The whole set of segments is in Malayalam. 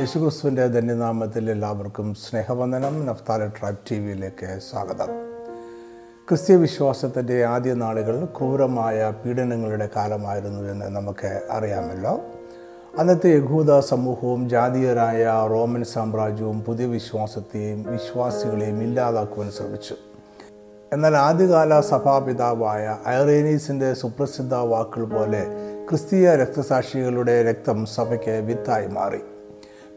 യേശുക്രിസ്തുവിന്റെ ധന്യനാമത്തിൽ എല്ലാവർക്കും സ്നേഹവന്ദനം നഫ്താല ട്രൈബ് ടി വിയിലേക്ക് സ്വാഗതം. ക്രിസ്ത്യ വിശ്വാസത്തിന്റെ ആദ്യ നാളുകൾ ക്രൂരമായ പീഡനങ്ങളുടെ കാലമായിരുന്നു എന്ന് നമുക്ക് അറിയാമല്ലോ. അന്നത്തെ യഹൂദ സമൂഹവും ജാതീയരായ റോമൻ സാമ്രാജ്യവും പുതിയ വിശ്വാസത്തെയും വിശ്വാസികളെയും ഇല്ലാതാക്കുവാൻ ശ്രമിച്ചു. എന്നാൽ ആദ്യകാല സഭാപിതാവായ ഐറേനീസിന്റെ സുപ്രസിദ്ധ വാക്കുകൾ പോലെ ക്രിസ്തീയ രക്തസാക്ഷികളുടെ രക്തം സഭയ്ക്ക് വിത്തായി മാറി.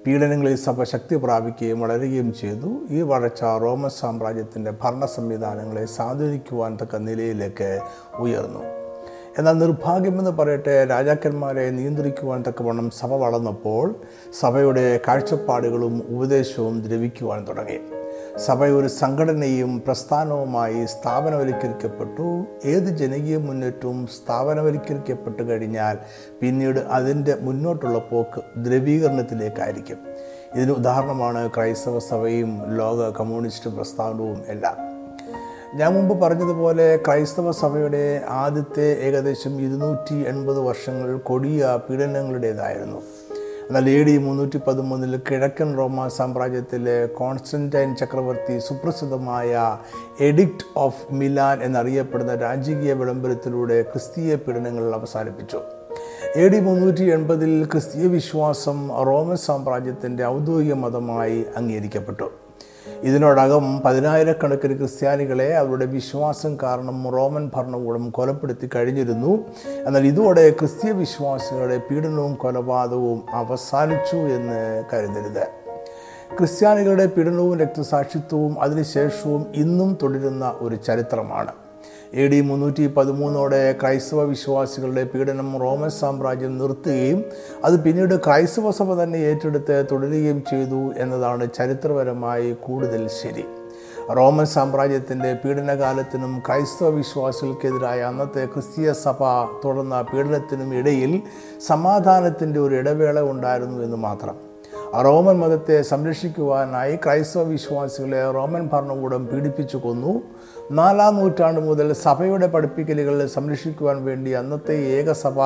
പീഡനങ്ങളിൽ സഭ ശക്തി പ്രാപിക്കുകയും വളരുകയും ചെയ്തു. ഈ വളർച്ച റോമൻ സാമ്രാജ്യത്തിന്റെ ഭരണ സംവിധാനങ്ങളെ സ്വാധീനിക്കുവാൻ തക്ക നിലയിലേക്ക് ഉയർന്നു. എന്നാൽ നിർഭാഗ്യമെന്ന് പറയട്ടെ രാജാക്കന്മാരെ നിയന്ത്രിക്കുവാൻ തക്കവണ്ണം സഭ വളർന്നപ്പോൾ സഭയുടെ കാഴ്ചപ്പാടുകളും ഉപദേശവും ദ്രവിക്കുവാൻ തുടങ്ങി. സഭ ഒരു സംഘടനയും പ്രസ്ഥാനവുമായി സ്ഥാപനവൽക്കരിക്കപ്പെട്ടു. ഏത് ജനകീയ മുന്നേറ്റവും സ്ഥാപനവൽക്കരിക്കപ്പെട്ടു കഴിഞ്ഞാൽ പിന്നീട് അതിന്റെ മുന്നോട്ടുള്ള പോക്ക് ദ്രവീകരണത്തിലേക്കായിരിക്കും. ഇതിന് ഉദാഹരണമാണ് ക്രൈസ്തവ സഭയും ലോക കമ്മ്യൂണിസ്റ്റ് പ്രസ്ഥാനവും എല്ലാം. ഞാൻ മുമ്പ് പറഞ്ഞതുപോലെ ക്രൈസ്തവ സഭയുടെ ആദ്യത്തെ ഏകദേശം ഇരുന്നൂറ്റി എൺപത് വർഷങ്ങൾ കൊടിയ പീഡനങ്ങളുടേതായിരുന്നു. എന്നാൽ എ ഡി മുന്നൂറ്റി പതിമൂന്നിൽ കിഴക്കൻ റോമ സാമ്രാജ്യത്തിലെ കോൺസ്റ്റന്റൈൻ ചക്രവർത്തി സുപ്രസിദ്ധമായ എഡിക്റ്റ് ഓഫ് മിലാൻ എന്നറിയപ്പെടുന്ന രാജകീയ വിളംബരത്തിലൂടെ ക്രിസ്തീയ പീഡനങ്ങൾ അവസാനിപ്പിച്ചു. എ ഡി മുന്നൂറ്റി എൺപതിൽ ക്രിസ്തീയ വിശ്വാസം റോമൻ സാമ്രാജ്യത്തിന്റെ ഔദ്യോഗിക മതമായി അംഗീകരിക്കപ്പെട്ടു. ഇതിനോടകം പതിനായിരക്കണക്കിന് ക്രിസ്ത്യാനികളെ അവരുടെ വിശ്വാസം കാരണം റോമൻ ഭരണകൂടം കൊലപ്പെടുത്തി കഴിഞ്ഞിരുന്നു. എന്നാൽ ഇതോടെ ക്രിസ്തീയ വിശ്വാസികളുടെ പീഡനവും കൊലപാതകവും അവസാനിച്ചു എന്ന് കരുതരുത്. ക്രിസ്ത്യാനികളുടെ പീഡനവും രക്തസാക്ഷിത്വവും അതിനുശേഷവും ഇന്നും തുടരുന്ന ഒരു ചരിത്രമാണ്. എ ഡി മുന്നൂറ്റി പതിമൂന്നോടെ ക്രൈസ്തവ വിശ്വാസികളുടെ പീഡനം റോമൻ സാമ്രാജ്യം നിർത്തുകയും അത് പിന്നീട് ക്രൈസ്തവ സഭ തന്നെ ഏറ്റെടുത്ത് തുടരുകയും ചെയ്തു എന്നതാണ് ചരിത്രപരമായി കൂടുതൽ ശരി. റോമൻ സാമ്രാജ്യത്തിന്റെ പീഡനകാലത്തിനും ക്രൈസ്തവ വിശ്വാസികൾക്കെതിരായ അന്നത്തെ ക്രിസ്തീയ സഭ തുടർന്ന പീഡനത്തിനും ഇടയിൽ സമാധാനത്തിന്റെ ഒരു ഇടവേള ഉണ്ടായിരുന്നു എന്ന് മാത്രം. റോമൻ മതത്തെ സംരക്ഷിക്കുവാനായി ക്രൈസ്തവ വിശ്വാസികളെ റോമൻ ഭരണകൂടം പീഡിപ്പിച്ചു കൊന്നു. നാലാം നൂറ്റാണ്ട് മുതൽ സഭയുടെ പഠിപ്പിക്കലുകളെ സംരക്ഷിക്കുവാൻ വേണ്ടി അന്നത്തെ ഏകസഭ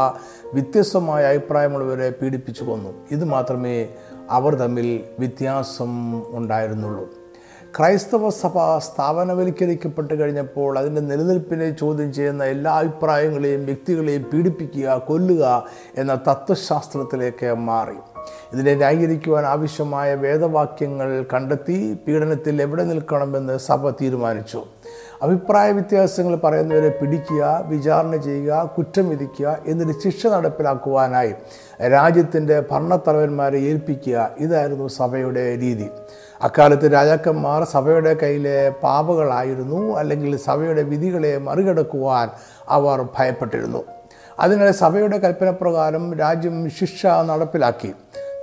വ്യത്യസ്തമായ അഭിപ്രായമുള്ളവരെ പീഡിപ്പിച്ചു കൊന്നു. ഇത് മാത്രമേ അവർ തമ്മിൽ വ്യത്യാസം ഉണ്ടായിരുന്നുള്ളൂ. ക്രൈസ്തവ സഭ സ്ഥാപനവൽക്കരിക്കപ്പെട്ട് കഴിഞ്ഞപ്പോൾ അതിന്റെ നിലനിൽപ്പിനെ ചോദ്യം ചെയ്യുന്ന എല്ലാ അഭിപ്രായങ്ങളെയും വ്യക്തികളെയും പീഡിപ്പിക്കുക കൊല്ലുക എന്ന തത്വശാസ്ത്രത്തിലേക്ക് മാറി. ഇതിനെ ന്യായീകരിക്കുവാൻ ആവശ്യമായ വേദവാക്യങ്ങൾ കണ്ടെത്തി പീഡനത്തിൽ എവിടെ നിൽക്കണമെന്ന് സഭ തീരുമാനിച്ചു. അഭിപ്രായ വ്യത്യാസങ്ങൾ പറയുന്നവരെ പിടിക്കുക വിചാരണ ചെയ്യുക കുറ്റം വിധിക്കുക എന്നിട്ട് ശിക്ഷ നടപ്പിലാക്കുവാനായി രാജ്യത്തിന്റെ ഭരണത്തലവന്മാരെ ഏൽപ്പിക്കുക ഇതായിരുന്നു സഭയുടെ രീതി. അക്കാലത്ത് രാജാക്കന്മാർ സഭയുടെ കയ്യിലെ പാപകളായിരുന്നു അല്ലെങ്കിൽ സഭയുടെ വിധികളെ മറികടക്കുവാൻ അവർ ഭയപ്പെട്ടിരുന്നു. അതിനാൽ സഭയുടെ കൽപ്പനപ്രകാരം രാജ്യം ശിക്ഷ നടപ്പിലാക്കി.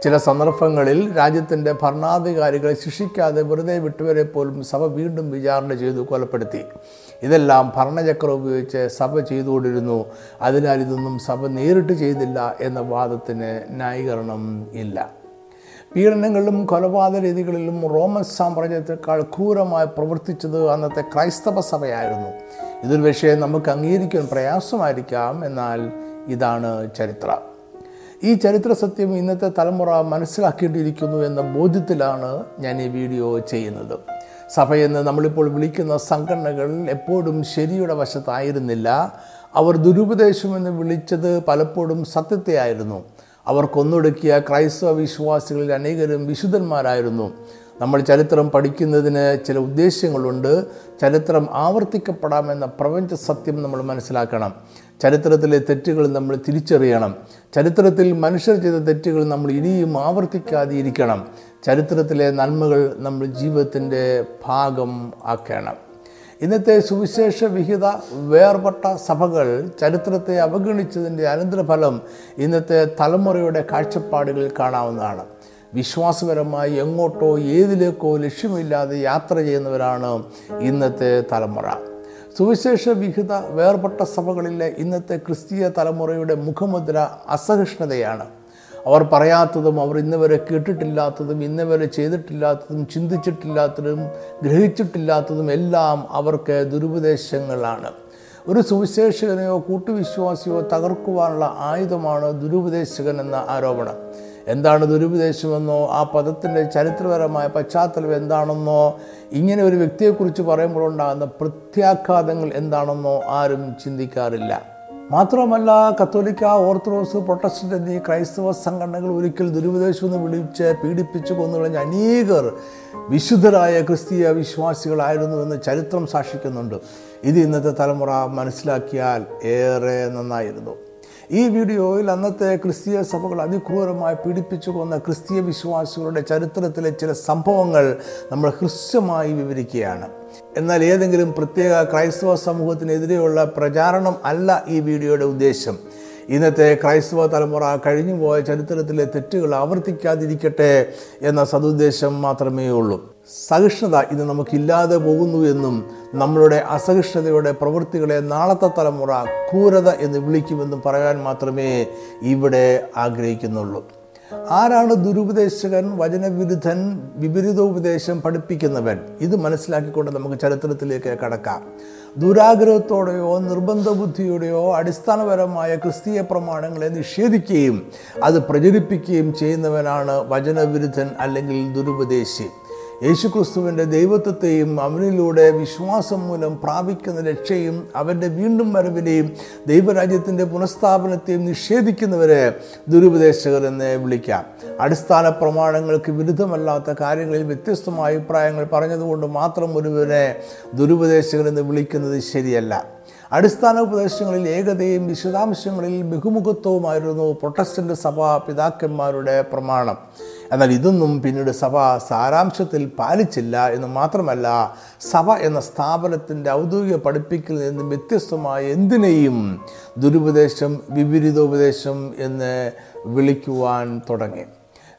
ചില സന്ദർഭങ്ങളിൽ രാജ്യത്തിന്റെ ഭരണാധികാരികളെ ശിക്ഷിക്കാതെ വെറുതെ വിട്ടുവരെ പോലും സഭ വീണ്ടും വിചാരണ ചെയ്തു കൊലപ്പെടുത്തി. ഇതെല്ലാം ഭരണചക്രം ഉപയോഗിച്ച് സഭ ചെയ്തുകൊണ്ടിരുന്നു. അതിനാൽ ഇതൊന്നും സഭ നേരിട്ട് ചെയ്തില്ല എന്ന വാദത്തിന് ന്യായീകരണം ഇല്ല. പീഡനങ്ങളിലും കൊലപാതക രീതികളിലും റോമൻ സാമ്രാജ്യത്തെക്കാൾ ക്രൂരമായി പ്രവർത്തിച്ചത് അന്നത്തെ ക്രൈസ്തവ സഭയായിരുന്നു. ഇതൊരു വിഷയം നമുക്ക് അംഗീകരിക്കാൻ പ്രയാസമായിരിക്കാം. എന്നാൽ ഇതാണ് ചരിത്രം. ഈ ചരിത്ര സത്യം ഇന്നത്തെ തലമുറ മനസ്സിലാക്കേണ്ടിയിരിക്കുന്നു എന്ന ബോധ്യത്തിലാണ് ഞാൻ ഈ വീഡിയോ ചെയ്യുന്നത്. സഭയെന്ന് നമ്മളിപ്പോൾ വിളിക്കുന്ന സംഘടനകൾ എപ്പോഴും ശരിയുടെ വശത്തായിരുന്നില്ല. അവർ ദുരുപദേശമെന്ന് വിളിച്ചത് പലപ്പോഴും സത്യത്തെ ആയിരുന്നു അവർ കൊന്നൊടുക്കിയ ക്രൈസ്തവ വിശ്വാസികളിൽ അനേകരും വിശുദ്ധന്മാരായിരുന്നു. നമ്മൾ ചരിത്രം പഠിക്കുന്നതിന് ചില ഉദ്ദേശ്യങ്ങളുണ്ട്. ചരിത്രം ആവർത്തിക്കപ്പെടാമെന്ന പ്രപഞ്ച സത്യം നമ്മൾ മനസ്സിലാക്കണം. ചരിത്രത്തിലെ തെറ്റുകൾ നമ്മൾ തിരിച്ചറിയണം. ചരിത്രത്തിൽ മനുഷ്യർ ചെയ്ത തെറ്റുകൾ നമ്മൾ ഇനിയും ആവർത്തിക്കാതെ ഇരിക്കണം ചരിത്രത്തിലെ നന്മകൾ നമ്മൾ ജീവിതത്തിന്റെ ഭാഗം ആക്കണം. ഇന്നത്തെ സുവിശേഷ വിഹിത വേർപെട്ട സഭകൾ ചരിത്രത്തെ അവഗണിച്ചതിന്റെ അനന്തരഫലം ഇന്നത്തെ തലമുറയുടെ കാഴ്ചപ്പാടുകളിൽ കാണാവുന്നതാണ്. വിശ്വാസപരമായി എങ്ങോട്ടോ ഏതിലേക്കോ ലക്ഷ്യമില്ലാതെ യാത്ര ചെയ്യുന്നവരാണ് ഇന്നത്തെ തലമുറ. സുവിശേഷ വിഹിത വേർപെട്ട സഭകളിലെ ഇന്നത്തെ ക്രിസ്തീയ തലമുറയുടെ മുഖമുദ്ര അസഹിഷ്ണുതയാണ്. അവർ പറയാത്തതും അവർ ഇന്നുവരെ കേട്ടിട്ടില്ലാത്തതും ഇന്നുവരെ ചെയ്തിട്ടില്ലാത്തതും ചിന്തിച്ചിട്ടില്ലാത്തതും ഗ്രഹിച്ചിട്ടില്ലാത്തതും എല്ലാം അവർക്ക് ദുരുപദേശങ്ങളാണ്. ഒരു സുവിശേഷകനെയോ കൂട്ടുവിശ്വാസിയോ തകർക്കുവാനുള്ള ആയുധമാണ് ദുരുപദേശകൻ എന്ന ആരോപണം. എന്താണ് ദുരുപദേശമെന്നോ ആ പദത്തിന്റെ ചരിത്രപരമായ പശ്ചാത്തലം എന്താണെന്നോ ഇങ്ങനെ ഒരു വ്യക്തിയെക്കുറിച്ച് പറയുമ്പോഴുണ്ടാകുന്ന പ്രത്യാഘാതങ്ങൾ എന്താണെന്നോ ആരും ചിന്തിക്കാറില്ല. മാത്രമല്ല കത്തോലിക്ക ഓർത്തഡോക്സ് പ്രൊട്ടസ്റ്റന്റ് എന്നീ ക്രൈസ്തവ സംഘടനകൾ ഒരിക്കൽ ദുരുപദേശം എന്ന് വിളിച്ച് പീഡിപ്പിച്ച് കൊന്നുകളഞ്ഞ അനേകർ വിശുദ്ധരായ ക്രിസ്തീയ വിശ്വാസികളായിരുന്നു എന്ന് ചരിത്രം സാക്ഷിക്കുന്നുണ്ട്. ഇത് ഇന്നത്തെ തലമുറ മനസ്സിലാക്കിയാൽ ഏറെ നന്നായിരുന്നു. ഈ വീഡിയോയിൽ അന്നത്തെ ക്രിസ്തീയ സഭകൾ അതിക്രൂരമായി പീഡിപ്പിച്ചു കൊന്ന ക്രിസ്തീയ വിശ്വാസികളുടെ ചരിത്രത്തിലെ ചില സംഭവങ്ങൾ നമ്മൾ ഹൃസ്യമായി വിവരിക്കുകയാണ്. എന്നാൽ ഏതെങ്കിലും പ്രത്യേക ക്രൈസ്തവ സമൂഹത്തിനെതിരെയുള്ള പ്രചാരണം അല്ല ഈ വീഡിയോയുടെ ഉദ്ദേശം. ഇന്നത്തെ ക്രൈസ്തവ തലമുറ കഴിഞ്ഞുപോയ ചരിത്രത്തിലെ തെറ്റുകൾ ആവർത്തിക്കാതിരിക്കട്ടെ എന്ന സതുദ്ദേശം മാത്രമേ ഉള്ളൂ. സഹിഷ്ണുത ഇന്ന് നമുക്കില്ലാതെ പോകുന്നു എന്നും നമ്മളുടെ അസഹിഷ്ണുതയുടെ പ്രവൃത്തികളെ നാളത്തെ തലമുറ ക്രൂരത എന്ന് വിളിക്കുമെന്നും പറയാൻ മാത്രമേ ഇവിടെ ആഗ്രഹിക്കുന്നുള്ളൂ. ആരാണ് ദുരുപദേശകൻ വചനവിരുദ്ധൻ വിപരീതോപദേശം പഠിപ്പിക്കുന്നവൻ? ഇത് മനസ്സിലാക്കിക്കൊണ്ട് നമുക്ക് ചരിത്രത്തിലേക്ക് കടക്കാം. ദുരാഗ്രഹത്തോടെയോ നിർബന്ധ ബുദ്ധിയോടെയോ അടിസ്ഥാനപരമായ ക്രിസ്തീയ പ്രമാണങ്ങളെ നിഷേധിക്കുകയും അത് പ്രചരിപ്പിക്കുകയും ചെയ്യുന്നവനാണ് വചനവിരുദ്ധൻ അല്ലെങ്കിൽ ദുരുപദേശി. യേശുക്രിസ്തുവിന്റെ ദൈവത്വത്തെയും അവനിലൂടെ വിശ്വാസം മൂലം പ്രാപിക്കുന്ന രക്ഷയും അവന്റെ വീണ്ടും വരവിനെയും ദൈവരാജ്യത്തിന്റെ പുനഃസ്ഥാപനത്തെയും നിഷേധിക്കുന്നവരെ ദുരുപദേശകർ എന്ന് വിളിക്കാം. അടിസ്ഥാന പ്രമാണങ്ങൾക്ക് വിരുദ്ധമല്ലാത്ത കാര്യങ്ങളിൽ വ്യത്യസ്തമായ അഭിപ്രായങ്ങൾ പറഞ്ഞതുകൊണ്ട് മാത്രം ഒരുവനെ ദുരുപദേശകർ എന്ന് വിളിക്കുന്നത് ശരിയല്ല. അടിസ്ഥാന ഉപദേശങ്ങളിൽ ഏകതയും വിശദാംശങ്ങളിൽ ബഹുമുഖത്വവുമായിരുന്നു പ്രൊട്ടസ്റ്റന്റ് സഭാ പിതാക്കന്മാരുടെ പ്രമാണം. എന്നാൽ ഇതൊന്നും പിന്നീട് സഭ സാരാംശത്തിൽ പാലിച്ചില്ല എന്ന് മാത്രമല്ല സഭ എന്ന സ്ഥാപനത്തിന്റെ ഔദ്യോഗിക പഠിപ്പിക്കൽ നിന്ന് വ്യത്യസ്തമായ എന്തിനേയും ദുരുപദേശം വിപരീതോപദേശം എന്ന് വിളിക്കുവാൻ തുടങ്ങി.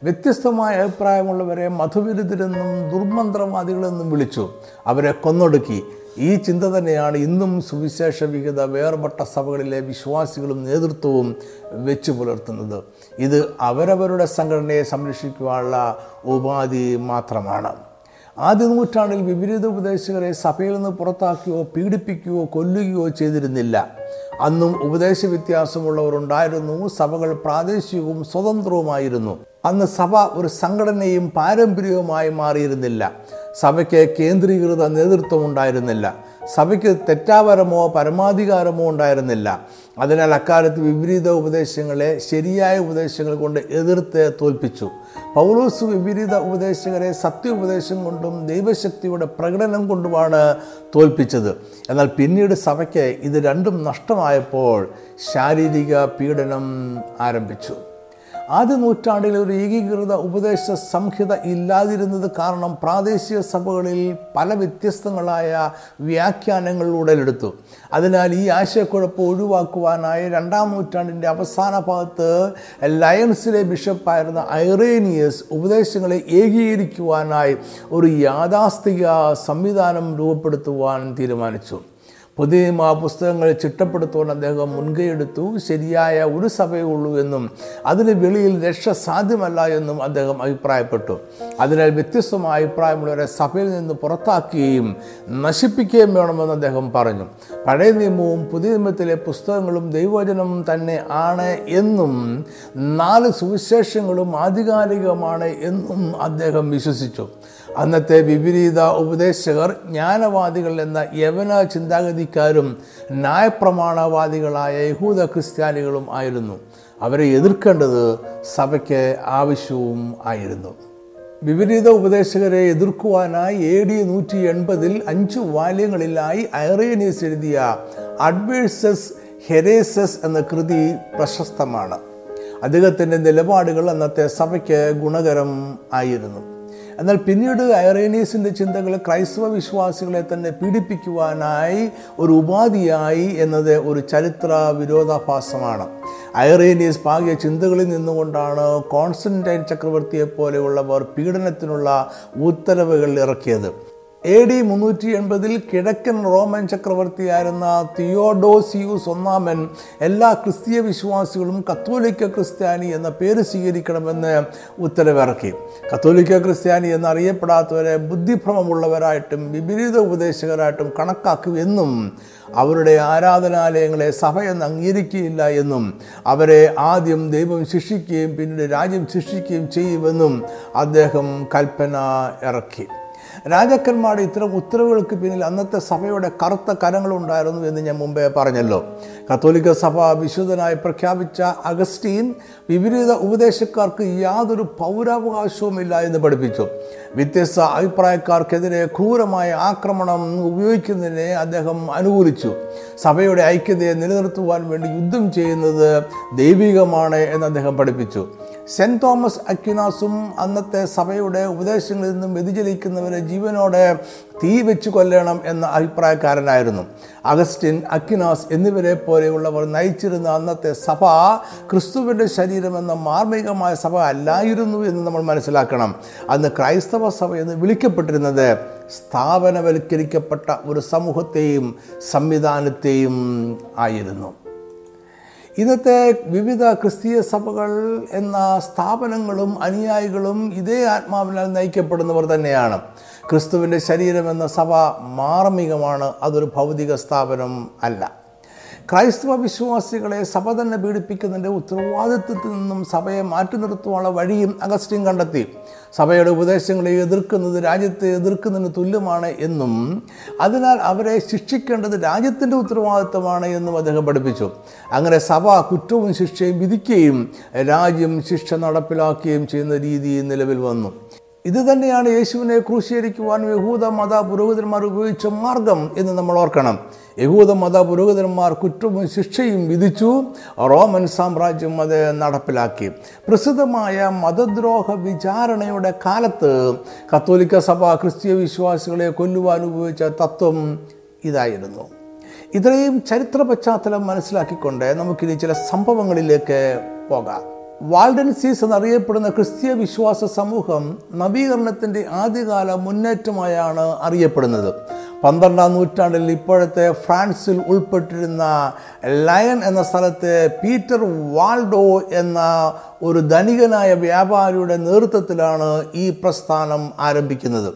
വ്യത്യസ്തമായ അഭിപ്രായമുള്ളവരെ മധുവിരുദ്ധരെന്നും ദുർമന്ത്രവാദികളെന്നും വിളിച്ചു. അവരെ കൊന്നൊടുക്കി. ഈ ചിന്ത തന്നെയാണ് ഇന്നും സുവിശേഷ വിഹിത വേർപെട്ട സഭകളിലെ വിശ്വാസികളും നേതൃത്വവും വെച്ചു പുലർത്തുന്നത്. ഇത് അവരവരുടെ സംഘടനയെ സംരക്ഷിക്കുവാനുള്ള ഉപാധി മാത്രമാണ്. ആദ്യ നൂറ്റാണ്ടിൽ വിപരീത ഉപദേശകരെ സഭയിൽ നിന്ന് പുറത്താക്കുകയോ പീഡിപ്പിക്കുകയോ കൊല്ലുകയോ ചെയ്തിരുന്നില്ല. അന്നും ഉപദേശ വ്യത്യാസമുള്ളവരുണ്ടായിരുന്നു. സഭകൾ പ്രാദേശികവും സ്വതന്ത്രവുമായിരുന്നു. അന്ന് സഭ ഒരു സംഘടനയും പാരമ്പര്യവുമായി മാറിയിരുന്നില്ല. സഭയ്ക്ക് കേന്ദ്രീകൃത നേതൃത്വം ഉണ്ടായിരുന്നില്ല. സഭയ്ക്ക് തെറ്റാപരമോ പരമാധികാരമോ ഉണ്ടായിരുന്നില്ല. അതിനാൽ അക്കാലത്ത് വിപരീത ഉപദേശങ്ങളെ ശരിയായ ഉപദേശങ്ങൾ കൊണ്ട് എതിർത്ത് തോൽപ്പിച്ചു. പൗലോസ് വിപരീത ഉപദേശകരെ സത്യോപദേശം കൊണ്ടും ദൈവശക്തിയുടെ പ്രകടനം കൊണ്ടുമാണ് തോൽപ്പിച്ചത്. എന്നാൽ പിന്നീട് സഭയ്ക്ക് ഇത് രണ്ടും നഷ്ടമായപ്പോൾ ശാരീരിക പീഡനം ആരംഭിച്ചു. ആദ്യ നൂറ്റാണ്ടിലെ ഒരു ഏകീകൃത ഉപദേശ സംഹിത ഇല്ലാതിരുന്നത് കാരണം പ്രാദേശിക സഭകളിൽ പല വ്യത്യസ്തങ്ങളായ വ്യാഖ്യാനങ്ങൾ ഉടലെടുത്തു അതിനാൽ ഈ ആശയക്കുഴപ്പം ഒഴിവാക്കുവാനായി രണ്ടാം നൂറ്റാണ്ടിന്റെ അവസാന ഭാഗത്ത് ലയൺസിലെ ബിഷപ്പായിരുന്ന ഐറേനിയസ് ഉപദേശങ്ങളെ ഏകീകരിക്കുവാനായി ഒരു യാഥാസ്ഥിക സംവിധാനം രൂപപ്പെടുത്തുവാൻ തീരുമാനിച്ചു. നിയമ പുസ്തകങ്ങൾ ചിട്ടപ്പെടുത്തുവാൻ അദ്ദേഹം മുൻകൈയെടുത്തു. ശരിയായ ഒരു സഭയേ ഉള്ളൂ എന്നും അതിന് വെളിയിൽ രക്ഷ സാധ്യമല്ല എന്നും അദ്ദേഹം അഭിപ്രായപ്പെട്ടു. അതിനാൽ വ്യത്യസ്തമായ അഭിപ്രായമുള്ളവരെ സഭയിൽ നിന്ന് പുറത്താക്കുകയും നശിപ്പിക്കുകയും വേണമെന്ന് അദ്ദേഹം പറഞ്ഞു. പഴയ നിയമവും പുതിയ നിയമത്തിലെ പുസ്തകങ്ങളും ദൈവവചനം തന്നെ ആണ് എന്നും നാല് സുവിശേഷങ്ങളും ആധികാരികമാണ് എന്നും അദ്ദേഹം വിശ്വസിച്ചു. അന്നത്തെ വിപരീത ഉപദേശകർ ജ്ഞാനവാദികൾ എന്ന യവന ചിന്താഗതിക്കാരും ന്യായപ്രമാണവാദികളായ യഹൂദ ക്രിസ്ത്യാനികളും ആയിരുന്നു. അവരെ എതിർക്കേണ്ടത് സഭയ്ക്ക് ആവശ്യവും ആയിരുന്നു. വിപരീത ഉപദേശകരെ എതിർക്കുവാനായി എ ഡി നൂറ്റി എൺപതിൽ അഞ്ച് വാല്യങ്ങളിലായി ഐറേനിയസ് എഴുതിയ അഡ്വേഴ്സസ് ഹെരേസസ് എന്ന കൃതി പ്രശസ്തമാണ്. അദ്ദേഹത്തിന്റെ നിലപാടുകൾ അന്നത്തെ സഭയ്ക്ക് ഗുണകരം ആയിരുന്നു. എന്നാൽ പിന്നീട് ഐറേനീസിന്റെ ചിന്തകൾ ക്രൈസ്തവ വിശ്വാസികളെ തന്നെ പീഡിപ്പിക്കുവാനായി ഒരു ഉപാധിയായി എന്നത് ഒരു ചരിത്ര വിരോധാഭാസമാണ്. ഐറേനീസ് പാകിയ ചിന്തകളിൽ നിന്നുകൊണ്ടാണ് കോൺസ്റ്റന്റൈൻ ചക്രവർത്തിയെ പോലെയുള്ളവർ പീഡനത്തിനുള്ള ഉത്തരവുകൾ ഇറക്കിയത്. എ ഡി മുന്നൂറ്റി എൺപതിൽ കിഴക്കൻ റോമൻ ചക്രവർത്തിയായിരുന്ന തിയോഡോസിയൂസ് ഒന്നാമൻ എല്ലാ ക്രിസ്തീയ വിശ്വാസികളും കത്തോലിക്ക ക്രിസ്ത്യാനി എന്ന പേര് സ്വീകരിക്കണമെന്ന് ഉത്തരവിറക്കി. കത്തോലിക്ക ക്രിസ്ത്യാനി എന്നറിയപ്പെടാത്തവരെ ബുദ്ധിഭ്രമമുള്ളവരായിട്ടും വിപരീത ഉപദേശകരായിട്ടും കണക്കാക്കുമെന്നും അവരുടെ ആരാധനാലയങ്ങളെ സഭയെന്ന് അംഗീകരിക്കുകയില്ല എന്നും അവരെ ആദ്യം ദൈവം ശിക്ഷിക്കുകയും പിന്നീട് രാജ്യം ശിക്ഷിക്കുകയും ചെയ്യുമെന്നും അദ്ദേഹം കൽപ്പന ഇറക്കി. രാജാക്കന്മാരുടെ ഇത്തരം ഉത്തരവുകൾക്ക് പിന്നിൽ അന്നത്തെ സഭയുടെ കറുത്ത കരങ്ങളുണ്ടായിരുന്നു എന്ന് ഞാൻ മുമ്പേ പറഞ്ഞല്ലോ. കത്തോലിക്ക സഭ വിശുദ്ധനായി പ്രഖ്യാപിച്ച അഗസ്റ്റീൻ വിപരീത ഉപദേശക്കാർക്ക് യാതൊരു പൗരാവകാശവുമില്ല എന്ന് പഠിപ്പിച്ചു. വ്യത്യസ്ത അഭിപ്രായക്കാർക്കെതിരെ ക്രൂരമായ ആക്രമണം ഉപയോഗിക്കുന്നതിനെ അദ്ദേഹം അനുകൂലിച്ചു. സഭയുടെ ഐക്യതയെ നിലനിർത്തുവാൻ വേണ്ടി യുദ്ധം ചെയ്യുന്നത് ദൈവികമാണ് എന്ന് അദ്ദേഹം പഠിപ്പിച്ചു. സെന്റ് തോമസ് അക്യുനാസും അന്നത്തെ സഭയുടെ ഉപദേശങ്ങളിൽ നിന്നും വ്യതിചലിക്കുന്നവരെ ജീവനോടെ തീ വെച്ചു കൊല്ലണം എന്ന അഭിപ്രായക്കാരനായിരുന്നു. അഗസ്റ്റിൻ അക്യുനാസ് എന്നിവരെ പോലെയുള്ളവർ നയിച്ചിരുന്ന അന്നത്തെ സഭ ക്രിസ്തുവിന്റെ ശരീരമെന്ന മാർമികമായ സഭ അല്ലായിരുന്നു എന്ന് നമ്മൾ മനസ്സിലാക്കണം. അന്ന് ക്രൈസ്തവ സഭ എന്ന് വിളിക്കപ്പെട്ടിരുന്നത് സ്ഥാപനവൽക്കരിക്കപ്പെട്ട ഒരു സമൂഹത്തെയും സംവിധാനത്തെയും ആയിരുന്നു. ഇന്നത്തെ വിവിധ ക്രിസ്തീയ സഭകൾ എന്ന സ്ഥാപനങ്ങളും അനുയായികളും ഇതേ ആത്മാവിനാൽ നയിക്കപ്പെടുന്നവർ തന്നെയാണ്. ക്രിസ്തുവിന്റെ എന്ന സഭ മാർമികമാണ് അതൊരു ഭൗതിക സ്ഥാപനം അല്ല. ക്രൈസ്തവ വിശ്വാസികളെ സഭ തന്നെ പീഡിപ്പിക്കുന്നതിന്റെ ഉത്തരവാദിത്വത്തിൽ നിന്നും സഭയെ മാറ്റി നിർത്തുവാനുള്ള വഴിയും അഗസ്റ്റിൻ കണ്ടെത്തി. സഭയുടെ ഉപദേശങ്ങളെ എതിർക്കുന്നത് രാജ്യത്തെ എതിർക്കുന്നതിന് തുല്യമാണ് എന്നും അതിനാൽ അവരെ ശിക്ഷിക്കേണ്ടത് രാജ്യത്തിന്റെ ഉത്തരവാദിത്വമാണ് എന്നും അദ്ദേഹം പഠിപ്പിച്ചു. അങ്ങനെ സഭ കുറ്റവും ശിക്ഷയും വിധിക്കുകയും രാജ്യം ശിക്ഷ നടപ്പിലാക്കുകയും ചെയ്യുന്ന രീതി നിലവിൽ വന്നു. ഇത് തന്നെയാണ് യേശുവിനെ ക്രൂശീകരിക്കുവാൻ യഹൂദ മത പുരോഹിതന്മാർ ഉപയോഗിച്ച മാർഗം എന്ന് നമ്മൾ ഓർക്കണം. യഹൂദ മത പുരോഹിതന്മാർ കുറ്റവും ശിക്ഷയും വിധിച്ചു. റോമൻ സാമ്രാജ്യം അത് നടപ്പിലാക്കി. പ്രസിദ്ധമായ മതദ്രോഹ വിചാരണയുടെ കാലത്ത് കത്തോലിക്ക സഭ ക്രിസ്തീയ വിശ്വാസികളെ കൊല്ലുവാൻ ഉപയോഗിച്ച തത്വം ഇതായിരുന്നു. ഇത്രയും ചരിത്ര പശ്ചാത്തലം മനസ്സിലാക്കിക്കൊണ്ട് നമുക്കിനി ചില സംഭവങ്ങളിലേക്ക് പോകാം. വാൾഡൻസീസ് എന്നറിയപ്പെടുന്ന ക്രിസ്തീയ വിശ്വാസ സമൂഹം നവീകരണത്തിന്റെ ആദ്യകാല മുന്നേറ്റമായാണ് അറിയപ്പെടുന്നത്. പന്ത്രണ്ടാം നൂറ്റാണ്ടിൽ ഇപ്പോഴത്തെ ഫ്രാൻസിൽ ഉൾപ്പെട്ടിരുന്ന ലയൺ എന്ന സ്ഥലത്ത് പീറ്റർ വാൾഡോ എന്ന ഒരു ധനികനായ വ്യാപാരിയുടെ നേതൃത്വത്തിലാണ് ഈ പ്രസ്ഥാനം ആരംഭിക്കുന്നത്.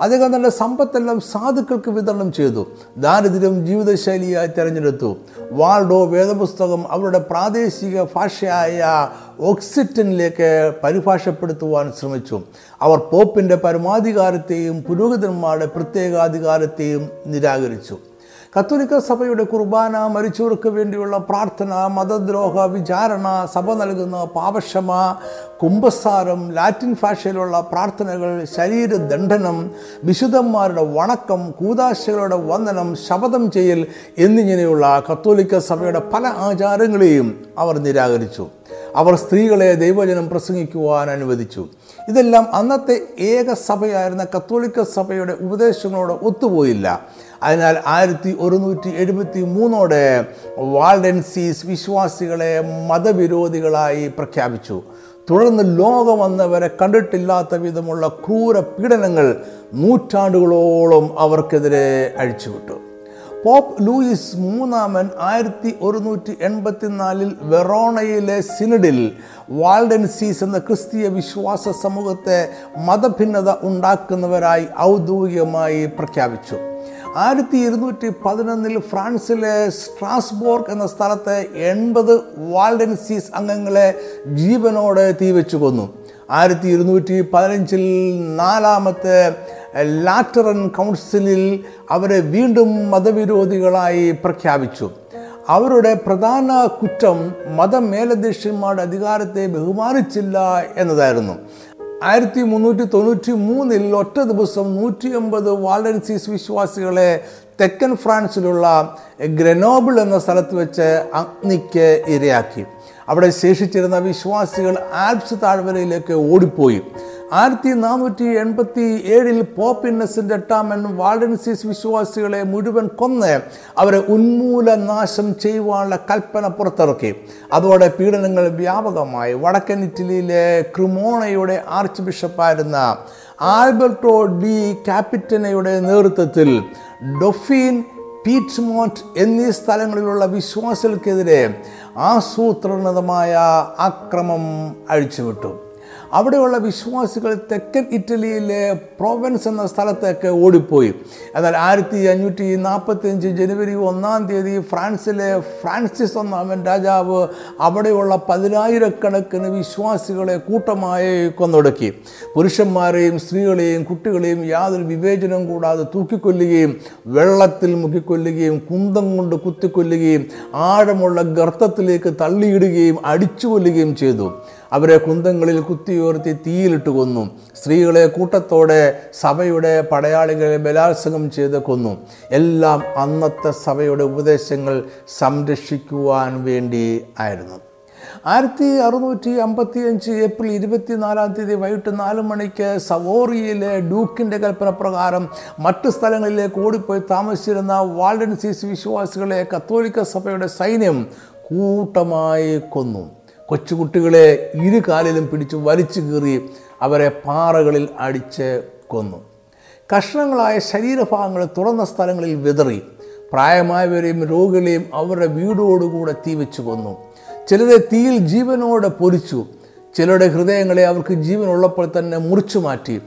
അദ്ദേഹം തന്റെ സമ്പത്തെല്ലാം സാധുക്കൾക്ക് വിതരണം ചെയ്തു. ദാരിദ്ര്യം ജീവിതശൈലിയായി തിരഞ്ഞെടുത്തു. വാൾഡോ വേദപുസ്തകം അവരുടെ പ്രാദേശിക ഭാഷയായ ഓക്സിറ്റനിലേക്ക് പരിഭാഷപ്പെടുത്തുവാൻ ശ്രമിച്ചു. അവർ പോപ്പിന്റെ പരമാധികാരത്തെയും പുരോഹിതന്മാരുടെ പ്രത്യേകാധികാരത്തെയും നിരാകരിച്ചു. കത്തോലിക്ക സഭയുടെ കുർബാന മരിച്ചവർക്ക് വേണ്ടിയുള്ള പ്രാർത്ഥന മതദ്രോഹ വിചാരണ സഭ നൽകുന്ന പാപക്ഷമ കുംഭസാരം ലാറ്റിൻ ഭാഷയിലുള്ള പ്രാർത്ഥനകൾ ശരീരദണ്ഡനം വിശുദ്ധന്മാരുടെ വണക്കം കൂതാശകളുടെ വന്ദനം ശപഥം ചെയ്യൽ എന്നിങ്ങനെയുള്ള കത്തോലിക്ക സഭയുടെ പല ആചാരങ്ങളെയും അവർ നിരാകരിച്ചു. അവർ സ്ത്രീകളെ ദൈവജനം പ്രസംഗിക്കുവാൻ അനുവദിച്ചു. ഇതെല്ലാം അന്നത്തെ ഏക സഭയായിരുന്ന കത്തോലിക്ക സഭയുടെ ഉപദേശങ്ങളോട് ഒത്തുപോയില്ല. അതിനാൽ ആയിരത്തി ഒരുന്നൂറ്റി എഴുപത്തി മൂന്നോടെ വാൾഡൻസീസ് വിശ്വാസികളെ മതവിരോധികളായി പ്രഖ്യാപിച്ചു. തുടർന്ന് ലോകം വന്നവരെ കണ്ടിട്ടില്ലാത്ത വിധമുള്ള ക്രൂര പീഡനങ്ങൾ നൂറ്റാണ്ടുകളോളം അവർക്കെതിരെ അഴിച്ചുവിട്ടു. പോപ്പ് ലൂയിസ് മൂന്നാമൻ ആയിരത്തി ഒരുന്നൂറ്റി എൺപത്തിനാലിൽ വെറോണയിലെ സിനഡിൽ വാൾഡൻസീസ് എന്ന ക്രിസ്തീയ വിശ്വാസ സമൂഹത്തെ മതഭിന്നത ഉണ്ടാക്കുന്നവരായി ഔദ്യോഗികമായി പ്രഖ്യാപിച്ചു. ആയിരത്തി ഇരുന്നൂറ്റി പതിനൊന്നിൽ ഫ്രാൻസിലെ സ്ട്രാസ്ബോർഗ് എന്ന സ്ഥലത്തെ എൺപത് വാൾഡൻസീസ് അംഗങ്ങളെ ജീവനോടെ തീവച്ചു കൊന്നു ആയിരത്തി ഇരുന്നൂറ്റി പതിനഞ്ചിൽ നാലാമത്തെ ലാറ്ററൻ കൗൺസിലിൽ അവരെ വീണ്ടും മതവിരോധികളായി പ്രഖ്യാപിച്ചു. അവരുടെ പ്രധാന കുറ്റം മതമേലധ്യക്ഷന്മാരുടെ അധികാരത്തെ ബഹുമാനിച്ചില്ല എന്നതായിരുന്നു. ആയിരത്തി മുന്നൂറ്റി തൊണ്ണൂറ്റി മൂന്നിൽ ഒറ്റ ദിവസം നൂറ്റി അമ്പത് വാളൻസീസ് വിശ്വാസികളെ തെക്കൻ ഫ്രാൻസിലുള്ള ഗ്രനോബിൾ എന്ന സ്ഥലത്ത് വെച്ച് അഗ്നിക്ക് ഇരയാക്കി. അവിടെ ശേഷിച്ചിരുന്ന വിശ്വാസികൾ ആൽപ്സ് താഴ്വരയിലേക്ക് ഓടിപ്പോയി. ആയിരത്തി നാനൂറ്റി എൺപത്തി ഏഴിൽ പോപ്പിന്നസിന്റെ എട്ടാമൻ വാൾഡൻസീസ് വിശ്വാസികളെ മുഴുവൻ കൊന്ന് അവരെ ഉന്മൂലനാശം ചെയ്യുവാനുള്ള കൽപ്പന പുറത്തിറക്കി. അതോടെ പീഡനങ്ങൾ വ്യാപകമായി. വടക്കൻ ഇറ്റലിയിലെ ക്രിമോണയുടെ ആർച്ച് ബിഷപ്പായിരുന്ന ആൽബർട്ടോ ഡി കാപ്പിറ്റനയുടെ നേതൃത്വത്തിൽ ഡൊഫീൻ പീറ്റ്മോണ്ട് എന്നീ സ്ഥലങ്ങളിലുള്ള വിശ്വാസികൾക്കെതിരെ ആസൂത്രണതമായ ആക്രമം അഴിച്ചുവിട്ടു. അവിടെയുള്ള വിശ്വാസികൾ തെക്കൻ ഇറ്റലിയിലെ പ്രോവൻസ് എന്ന സ്ഥലത്തേക്ക് ഓടിപ്പോയി. എന്നാൽ ആയിരത്തി അഞ്ഞൂറ്റി നാൽപ്പത്തി അഞ്ച് ജനുവരി ഒന്നാം തീയതി ഫ്രാൻസിലെ ഫ്രാൻസിസ് ഒന്നാമൻ രാജാവ് അവിടെയുള്ള പതിനായിരക്കണക്കിന് വിശ്വാസികളെ കൂട്ടമായി കൊന്നൊടുക്കി. പുരുഷന്മാരെയും സ്ത്രീകളെയും കുട്ടികളെയും യാതൊരു വിവേചനം കൂടാതെ തൂക്കിക്കൊല്ലുകയും വെള്ളത്തിൽ മുക്കിക്കൊല്ലുകയും കുന്തം കൊണ്ട് കുത്തിക്കൊല്ലുകയും ആഴമുള്ള ഗർത്തത്തിലേക്ക് തള്ളിയിടുകയും അടിച്ചു കൊല്ലുകയും ചെയ്തു. അവരെ കുന്തങ്ങളിൽ കുത്തിയുയർത്തി തീയിലിട്ട് കൊന്നു. സ്ത്രീകളെ കൂട്ടത്തോടെ സഭയുടെ പടയാളികളെ ബലാത്സംഗം ചെയ്ത് കൊന്നു. എല്ലാം അന്നത്തെ സഭയുടെ ഉപദേശങ്ങൾ സംരക്ഷിക്കുവാൻ വേണ്ടി ആയിരുന്നു. ആയിരത്തി അറുന്നൂറ്റി അമ്പത്തി അഞ്ച് ഏപ്രിൽ ഇരുപത്തിനാലാം തീയതി വൈകിട്ട് നാല് മണിക്ക് സവോറിയിലെ ഡ്യൂക്കിന്റെ കൽപ്പന പ്രകാരം മറ്റ് സ്ഥലങ്ങളിലേക്ക് ഓടിപ്പോയി താമസിച്ചിരുന്ന വാൾഡൻസീസ് വിശ്വാസികളെ കത്തോലിക്ക സഭയുടെ സൈന്യം കൂട്ടമായി കൊന്നു. കൊച്ചുകുട്ടികളെ ഇരു കാലിലും പിടിച്ച് വലിച്ചു കീറി അവരെ പാറകളിൽ അടിച്ച് കൊന്നു. കഷ്ണങ്ങളായ ശരീരഭാഗങ്ങൾ തുറന്ന സ്ഥലങ്ങളിൽ വിതറി. പ്രായമായവരെയും രോഗികളെയും അവരുടെ വീടോടുകൂടെ തീ വെച്ച് കൊന്നു. ചിലരെ തീയിൽ ജീവനോടെ പൊരിച്ചു. ചിലരുടെ ഹൃദയങ്ങളെ അവർക്ക് ജീവനുള്ളപ്പോൾ തന്നെ മുറിച്ചു മാറ്റി.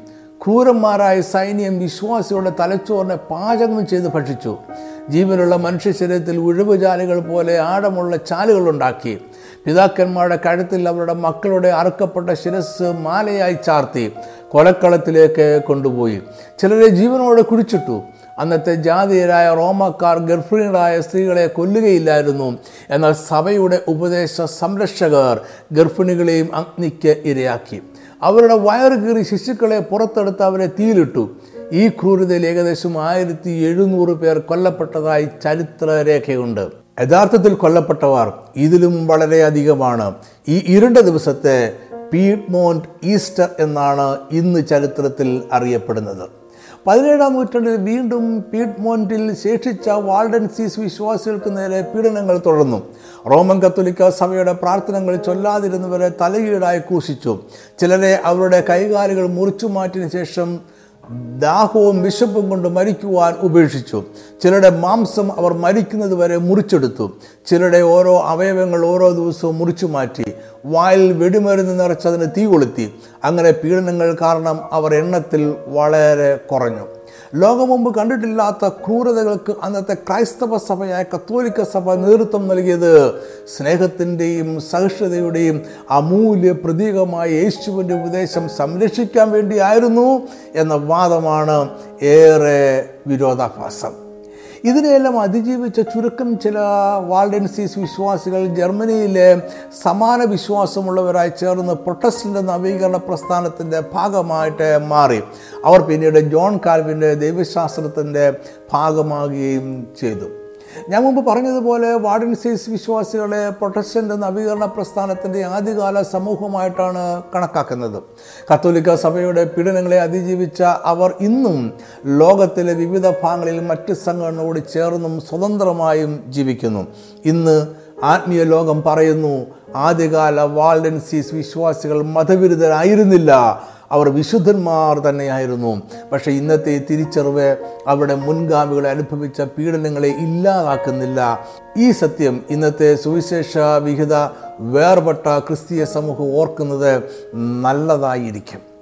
ക്രൂരന്മാരായ സൈന്യം വിശ്വാസികളുടെ തലച്ചോറിനെ പാചകം ചെയ്ത് ഭക്ഷിച്ചു. ജീവനുള്ള മനുഷ്യ ശരീരത്തിൽ ഉഴവുചാലുകൾ പോലെ ആഴമുള്ള ചാലുകൾ ഉണ്ടാക്കി. പിതാക്കന്മാരുടെ കഴുത്തിൽ അവരുടെ മക്കളുടെ അറുക്കപ്പെട്ട ശിരസ് മാലയായി ചാർത്തി കൊലക്കളത്തിലേക്ക് കൊണ്ടുപോയി. ചിലരെ ജീവനോടെ കുടിച്ചിട്ടു അന്നത്തെ ജാതീയരായ റോമക്കാർ ഗർഭിണികളായ സ്ത്രീകളെ കൊല്ലുകയില്ലായിരുന്നു. എന്നാൽ സഭയുടെ ഉപദേശ സംരക്ഷകർ ഗർഭിണികളെയും അഗ്നിക്ക് ഇരയാക്കി. അവരുടെ വയറ് കീറി ശിശുക്കളെ പുറത്തെടുത്ത് അവരെ തീയിലിട്ടു. ഈ ക്രൂരതയിൽ ഏകദേശം ആയിരത്തി എഴുന്നൂറ് പേർ കൊല്ലപ്പെട്ടതായി ചരിത്രരേഖയുണ്ട്. യഥാർത്ഥത്തിൽ കൊല്ലപ്പെട്ടവർ ഇതിലും വളരെയധികമാണ്. ഈ ഇരുണ്ട ദിവസത്തെ പീഡ്മോണ്ട് ഈസ്റ്റർ എന്നാണ് ഇന്ന് ചരിത്രത്തിൽ അറിയപ്പെടുന്നത്. പതിനേഴാം നൂറ്റാണ്ടിൽ വീണ്ടും പീഡ്മോണ്ടിൽ ശേഷിച്ച വാൾഡൻസീസ് വിശ്വാസികൾക്ക് നേരെ പീഡനങ്ങൾ തുടർന്നു. റോമൻ കത്തോലിക്ക സഭയുടെ പ്രാർത്ഥനകൾ ചൊല്ലാതിരുന്നവരെ തലയീടായി ക്രൂശിച്ചു. ചിലരെ അവരുടെ കൈകാലുകൾ മുറിച്ചു മാറ്റിയ ശേഷം ദാഹവും വിശപ്പും കൊണ്ട് മരിക്കുവാൻ ഉപേക്ഷിച്ചു. ചിലരുടെ മാംസം അവർ മരിക്കുന്നത് വരെ മുറിച്ചെടുത്തു. ചിലരുടെ ഓരോ അവയവങ്ങൾ ഓരോ ദിവസവും മുറിച്ചു മാറ്റി. വായിൽ വെടിമരുന്ന് നിറച്ചതിന് തീ കൊളുത്തി. അങ്ങനെ പീഡനങ്ങൾ കാരണം അവർ എണ്ണത്തിൽ വളരെ കുറഞ്ഞു. ലോകം മുമ്പ് കണ്ടിട്ടില്ലാത്ത ക്രൂരതകൾക്ക് അന്നത്തെ ക്രൈസ്തവ സഭയായ കത്തോലിക്ക സഭ നേതൃത്വം നൽകിയത്. സ്നേഹത്തിന്റെയും സഹിഷ്ണുതയുടെയും അമൂല്യ പ്രതീകമായ യേശുവിന്റെ ഉപദേശം സംരക്ഷിക്കാൻ വേണ്ടിയായിരുന്നു എന്ന വാദമാണ് ഏറെ വിരോധാഭാസം. ഇതിനെയെല്ലാം അതിജീവിച്ച ചുരുക്കം ചില വാൾഡൻസീസ് വിശ്വാസികൾ ജർമ്മനിയിലെ സമാന വിശ്വാസമുള്ളവരായി ചേർന്ന് പ്രൊട്ടസ്റ്റന്റ് നവീകരണ പ്രസ്ഥാനത്തിന്റെ ഭാഗമായിട്ട് മാറി. അവർ പിന്നീട് ജോൺ കാൽവിന്റെ ദൈവശാസ്ത്രത്തിന്റെ ഭാഗമാകുകയും ചെയ്തു. ഞാൻ മുമ്പ് പറഞ്ഞതുപോലെ വാർഡൻസീസ് വിശ്വാസികളെ പ്രൊട്ടസ്റ്റന്റ് നവീകരണ പ്രസ്ഥാനത്തിന്റെ ആദ്യകാല സമൂഹമായിട്ടാണ് കണക്കാക്കുന്നത്. കത്തോലിക്ക സഭയുടെ പീഡനങ്ങളെ അതിജീവിച്ച അവർ ഇന്നും ലോകത്തിലെ വിവിധ ഭാഗങ്ങളിൽ മറ്റ് സംഘടനകളോട് ചേർന്നും സ്വതന്ത്രമായും ജീവിക്കുന്നു. ഇന്ന് ആത്മീയ ലോകം പറയുന്നു ആദ്യകാല വാൾഡൻസീസ് വിശ്വാസികൾ മതവിരുദ്ധരായിരുന്നില്ല. അവർ വിശുദ്ധന്മാർ തന്നെയായിരുന്നു. പക്ഷേ ഇന്നത്തെ തിരിച്ചറിവ് അവരുടെ മുൻഗാമികളെ അനുഭവിച്ച പീഡനങ്ങളെ ഇല്ലാതാക്കുന്നില്ല. ഈ സത്യം ഇന്നത്തെ സുവിശേഷ വിഹിത വേർപെട്ട ക്രിസ്തീയ സമൂഹം ഓർക്കുന്നത് നല്ലതായിരിക്കും.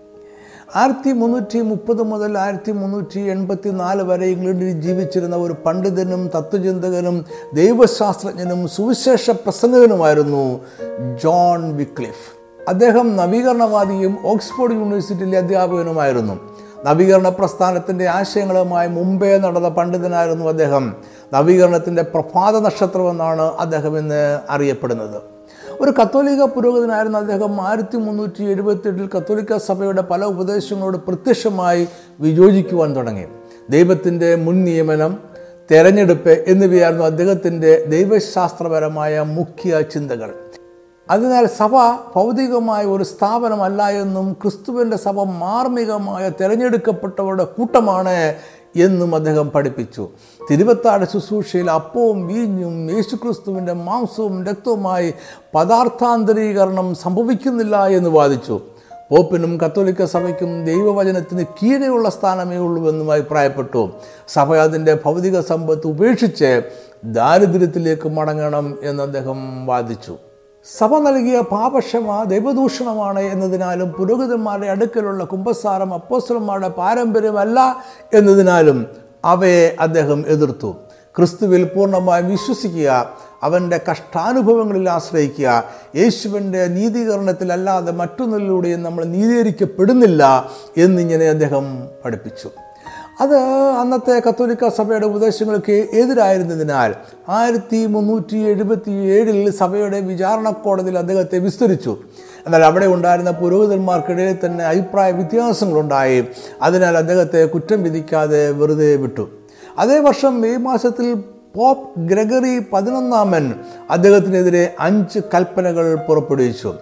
ആയിരത്തി മുന്നൂറ്റി മുപ്പത് മുതൽ ആയിരത്തി മുന്നൂറ്റി എൺപത്തി നാല് വരെ ഇംഗ്ലണ്ടിൽ ജീവിച്ചിരുന്ന ഒരു പണ്ഡിതനും തത്വചിന്തകനും ദൈവശാസ്ത്രജ്ഞനും സുവിശേഷ പ്രസംഗകനുമായിരുന്നു ജോൺ വിക്ലിഫ്. അദ്ദേഹം നവീകരണവാദിയും ഓക്സ്ഫോർഡ് യൂണിവേഴ്സിറ്റിയിലെ അധ്യാപകനുമായിരുന്നു. നവീകരണ പ്രസ്ഥാനത്തിന്റെ ആശയങ്ങളുമായി മുമ്പേ നടന്ന പണ്ഡിതനായിരുന്നു അദ്ദേഹം. നവീകരണത്തിന്റെ പ്രഭാത നക്ഷത്രമെന്നാണ് അദ്ദേഹം ഇന്ന് അറിയപ്പെടുന്നത്. ഒരു കത്തോലിക്ക പുരോഗതിനായിരുന്ന അദ്ദേഹം. ആയിരത്തി മുന്നൂറ്റി എഴുപത്തിയെട്ടിൽ കത്തോലിക്ക സഭയുടെ പല ഉപദേശങ്ങളോട് പ്രത്യക്ഷമായി വിയോജിക്കുവാൻ തുടങ്ങി. ദൈവത്തിന്റെ മുൻ നിയമനം തെരഞ്ഞെടുപ്പ് എന്നിവയായിരുന്നു അദ്ദേഹത്തിന്റെ ദൈവശാസ്ത്രപരമായ മുഖ്യ ചിന്തകൾ. അതിനാൽ സഭ ഭൗതികമായ ഒരു സ്ഥാപനമല്ല എന്നും ക്രിസ്തുവിന്റെ സഭ മാർമികമായ തിരഞ്ഞെടുക്കപ്പെട്ടവരുടെ കൂട്ടമാണ് എന്നും അദ്ദേഹം പഠിപ്പിച്ചു. തിരുവത്താട് ശുശ്രൂഷയിൽ അപ്പവും വീഞ്ഞും യേശുക്രിസ്തുവിന്റെ മാംസവും രക്തവുമായി പദാർത്ഥാന്തരീകരണം സംഭവിക്കുന്നില്ല എന്ന് വാദിച്ചു. പോപ്പിനും കത്തോലിക്ക സഭയ്ക്കും ദൈവവചനത്തിന് കീഴെയുള്ള സ്ഥാനമേ ഉള്ളൂ എന്നും അഭിപ്രായപ്പെട്ടു. സഭ അതിന്റെ ഭൗതിക സമ്പത്ത് ഉപേക്ഷിച്ച് ദാരിദ്ര്യത്തിലേക്ക് മടങ്ങണം എന്ന് അദ്ദേഹം വാദിച്ചു. സഭ നൽകിയ പാപക്ഷമ ദൈവദൂഷണമാണ് എന്നതിനാലും പുരോഹിതന്മാരുടെ അടുക്കലുള്ള കുംഭസാരം അപ്പോസ്റ്റലന്മാരുടെ പാരമ്പര്യമല്ല എന്നതിനാലും അവയെ അദ്ദേഹം എതിർത്തു. ക്രിസ്തുവിൽ പൂർണമായും വിശ്വസിക്കുക അവന്റെ കഷ്ടാനുഭവങ്ങളിൽ ആശ്രയിക്കുക യേശുവിന്റെ നീതീകരണത്തിലല്ലാതെ മറ്റൊന്നിലൂടെയും നമ്മൾ നീതീകരിക്കപ്പെടുന്നില്ല എന്നിങ്ങനെ അദ്ദേഹം പഠിപ്പിച്ചു. അത് അന്നത്തെ കത്തോലിക്ക സഭയുടെ ഉപദേശങ്ങൾക്ക് എതിരായിരുന്നതിനാൽ ആയിരത്തി മുന്നൂറ്റി എഴുപത്തി ഏഴിൽ സഭയുടെ വിചാരണ കോടതിയിൽ അദ്ദേഹത്തെ വിസ്തരിച്ചു. എന്നാൽ അവിടെ ഉണ്ടായിരുന്ന പുരോഹിതന്മാർക്കിടയിൽ തന്നെ അഭിപ്രായ വ്യത്യാസങ്ങളുണ്ടായി. അതിനാൽ അദ്ദേഹത്തെ കുറ്റം വിധിക്കാതെ വെറുതെ വിട്ടു. അതേ വർഷം മെയ് മാസത്തിൽ പോപ്പ് ഗ്രഗറി പതിനൊന്നാമൻ അദ്ദേഹത്തിനെതിരെ അഞ്ച് കൽപ്പനകൾ പുറപ്പെടുവിച്ചു.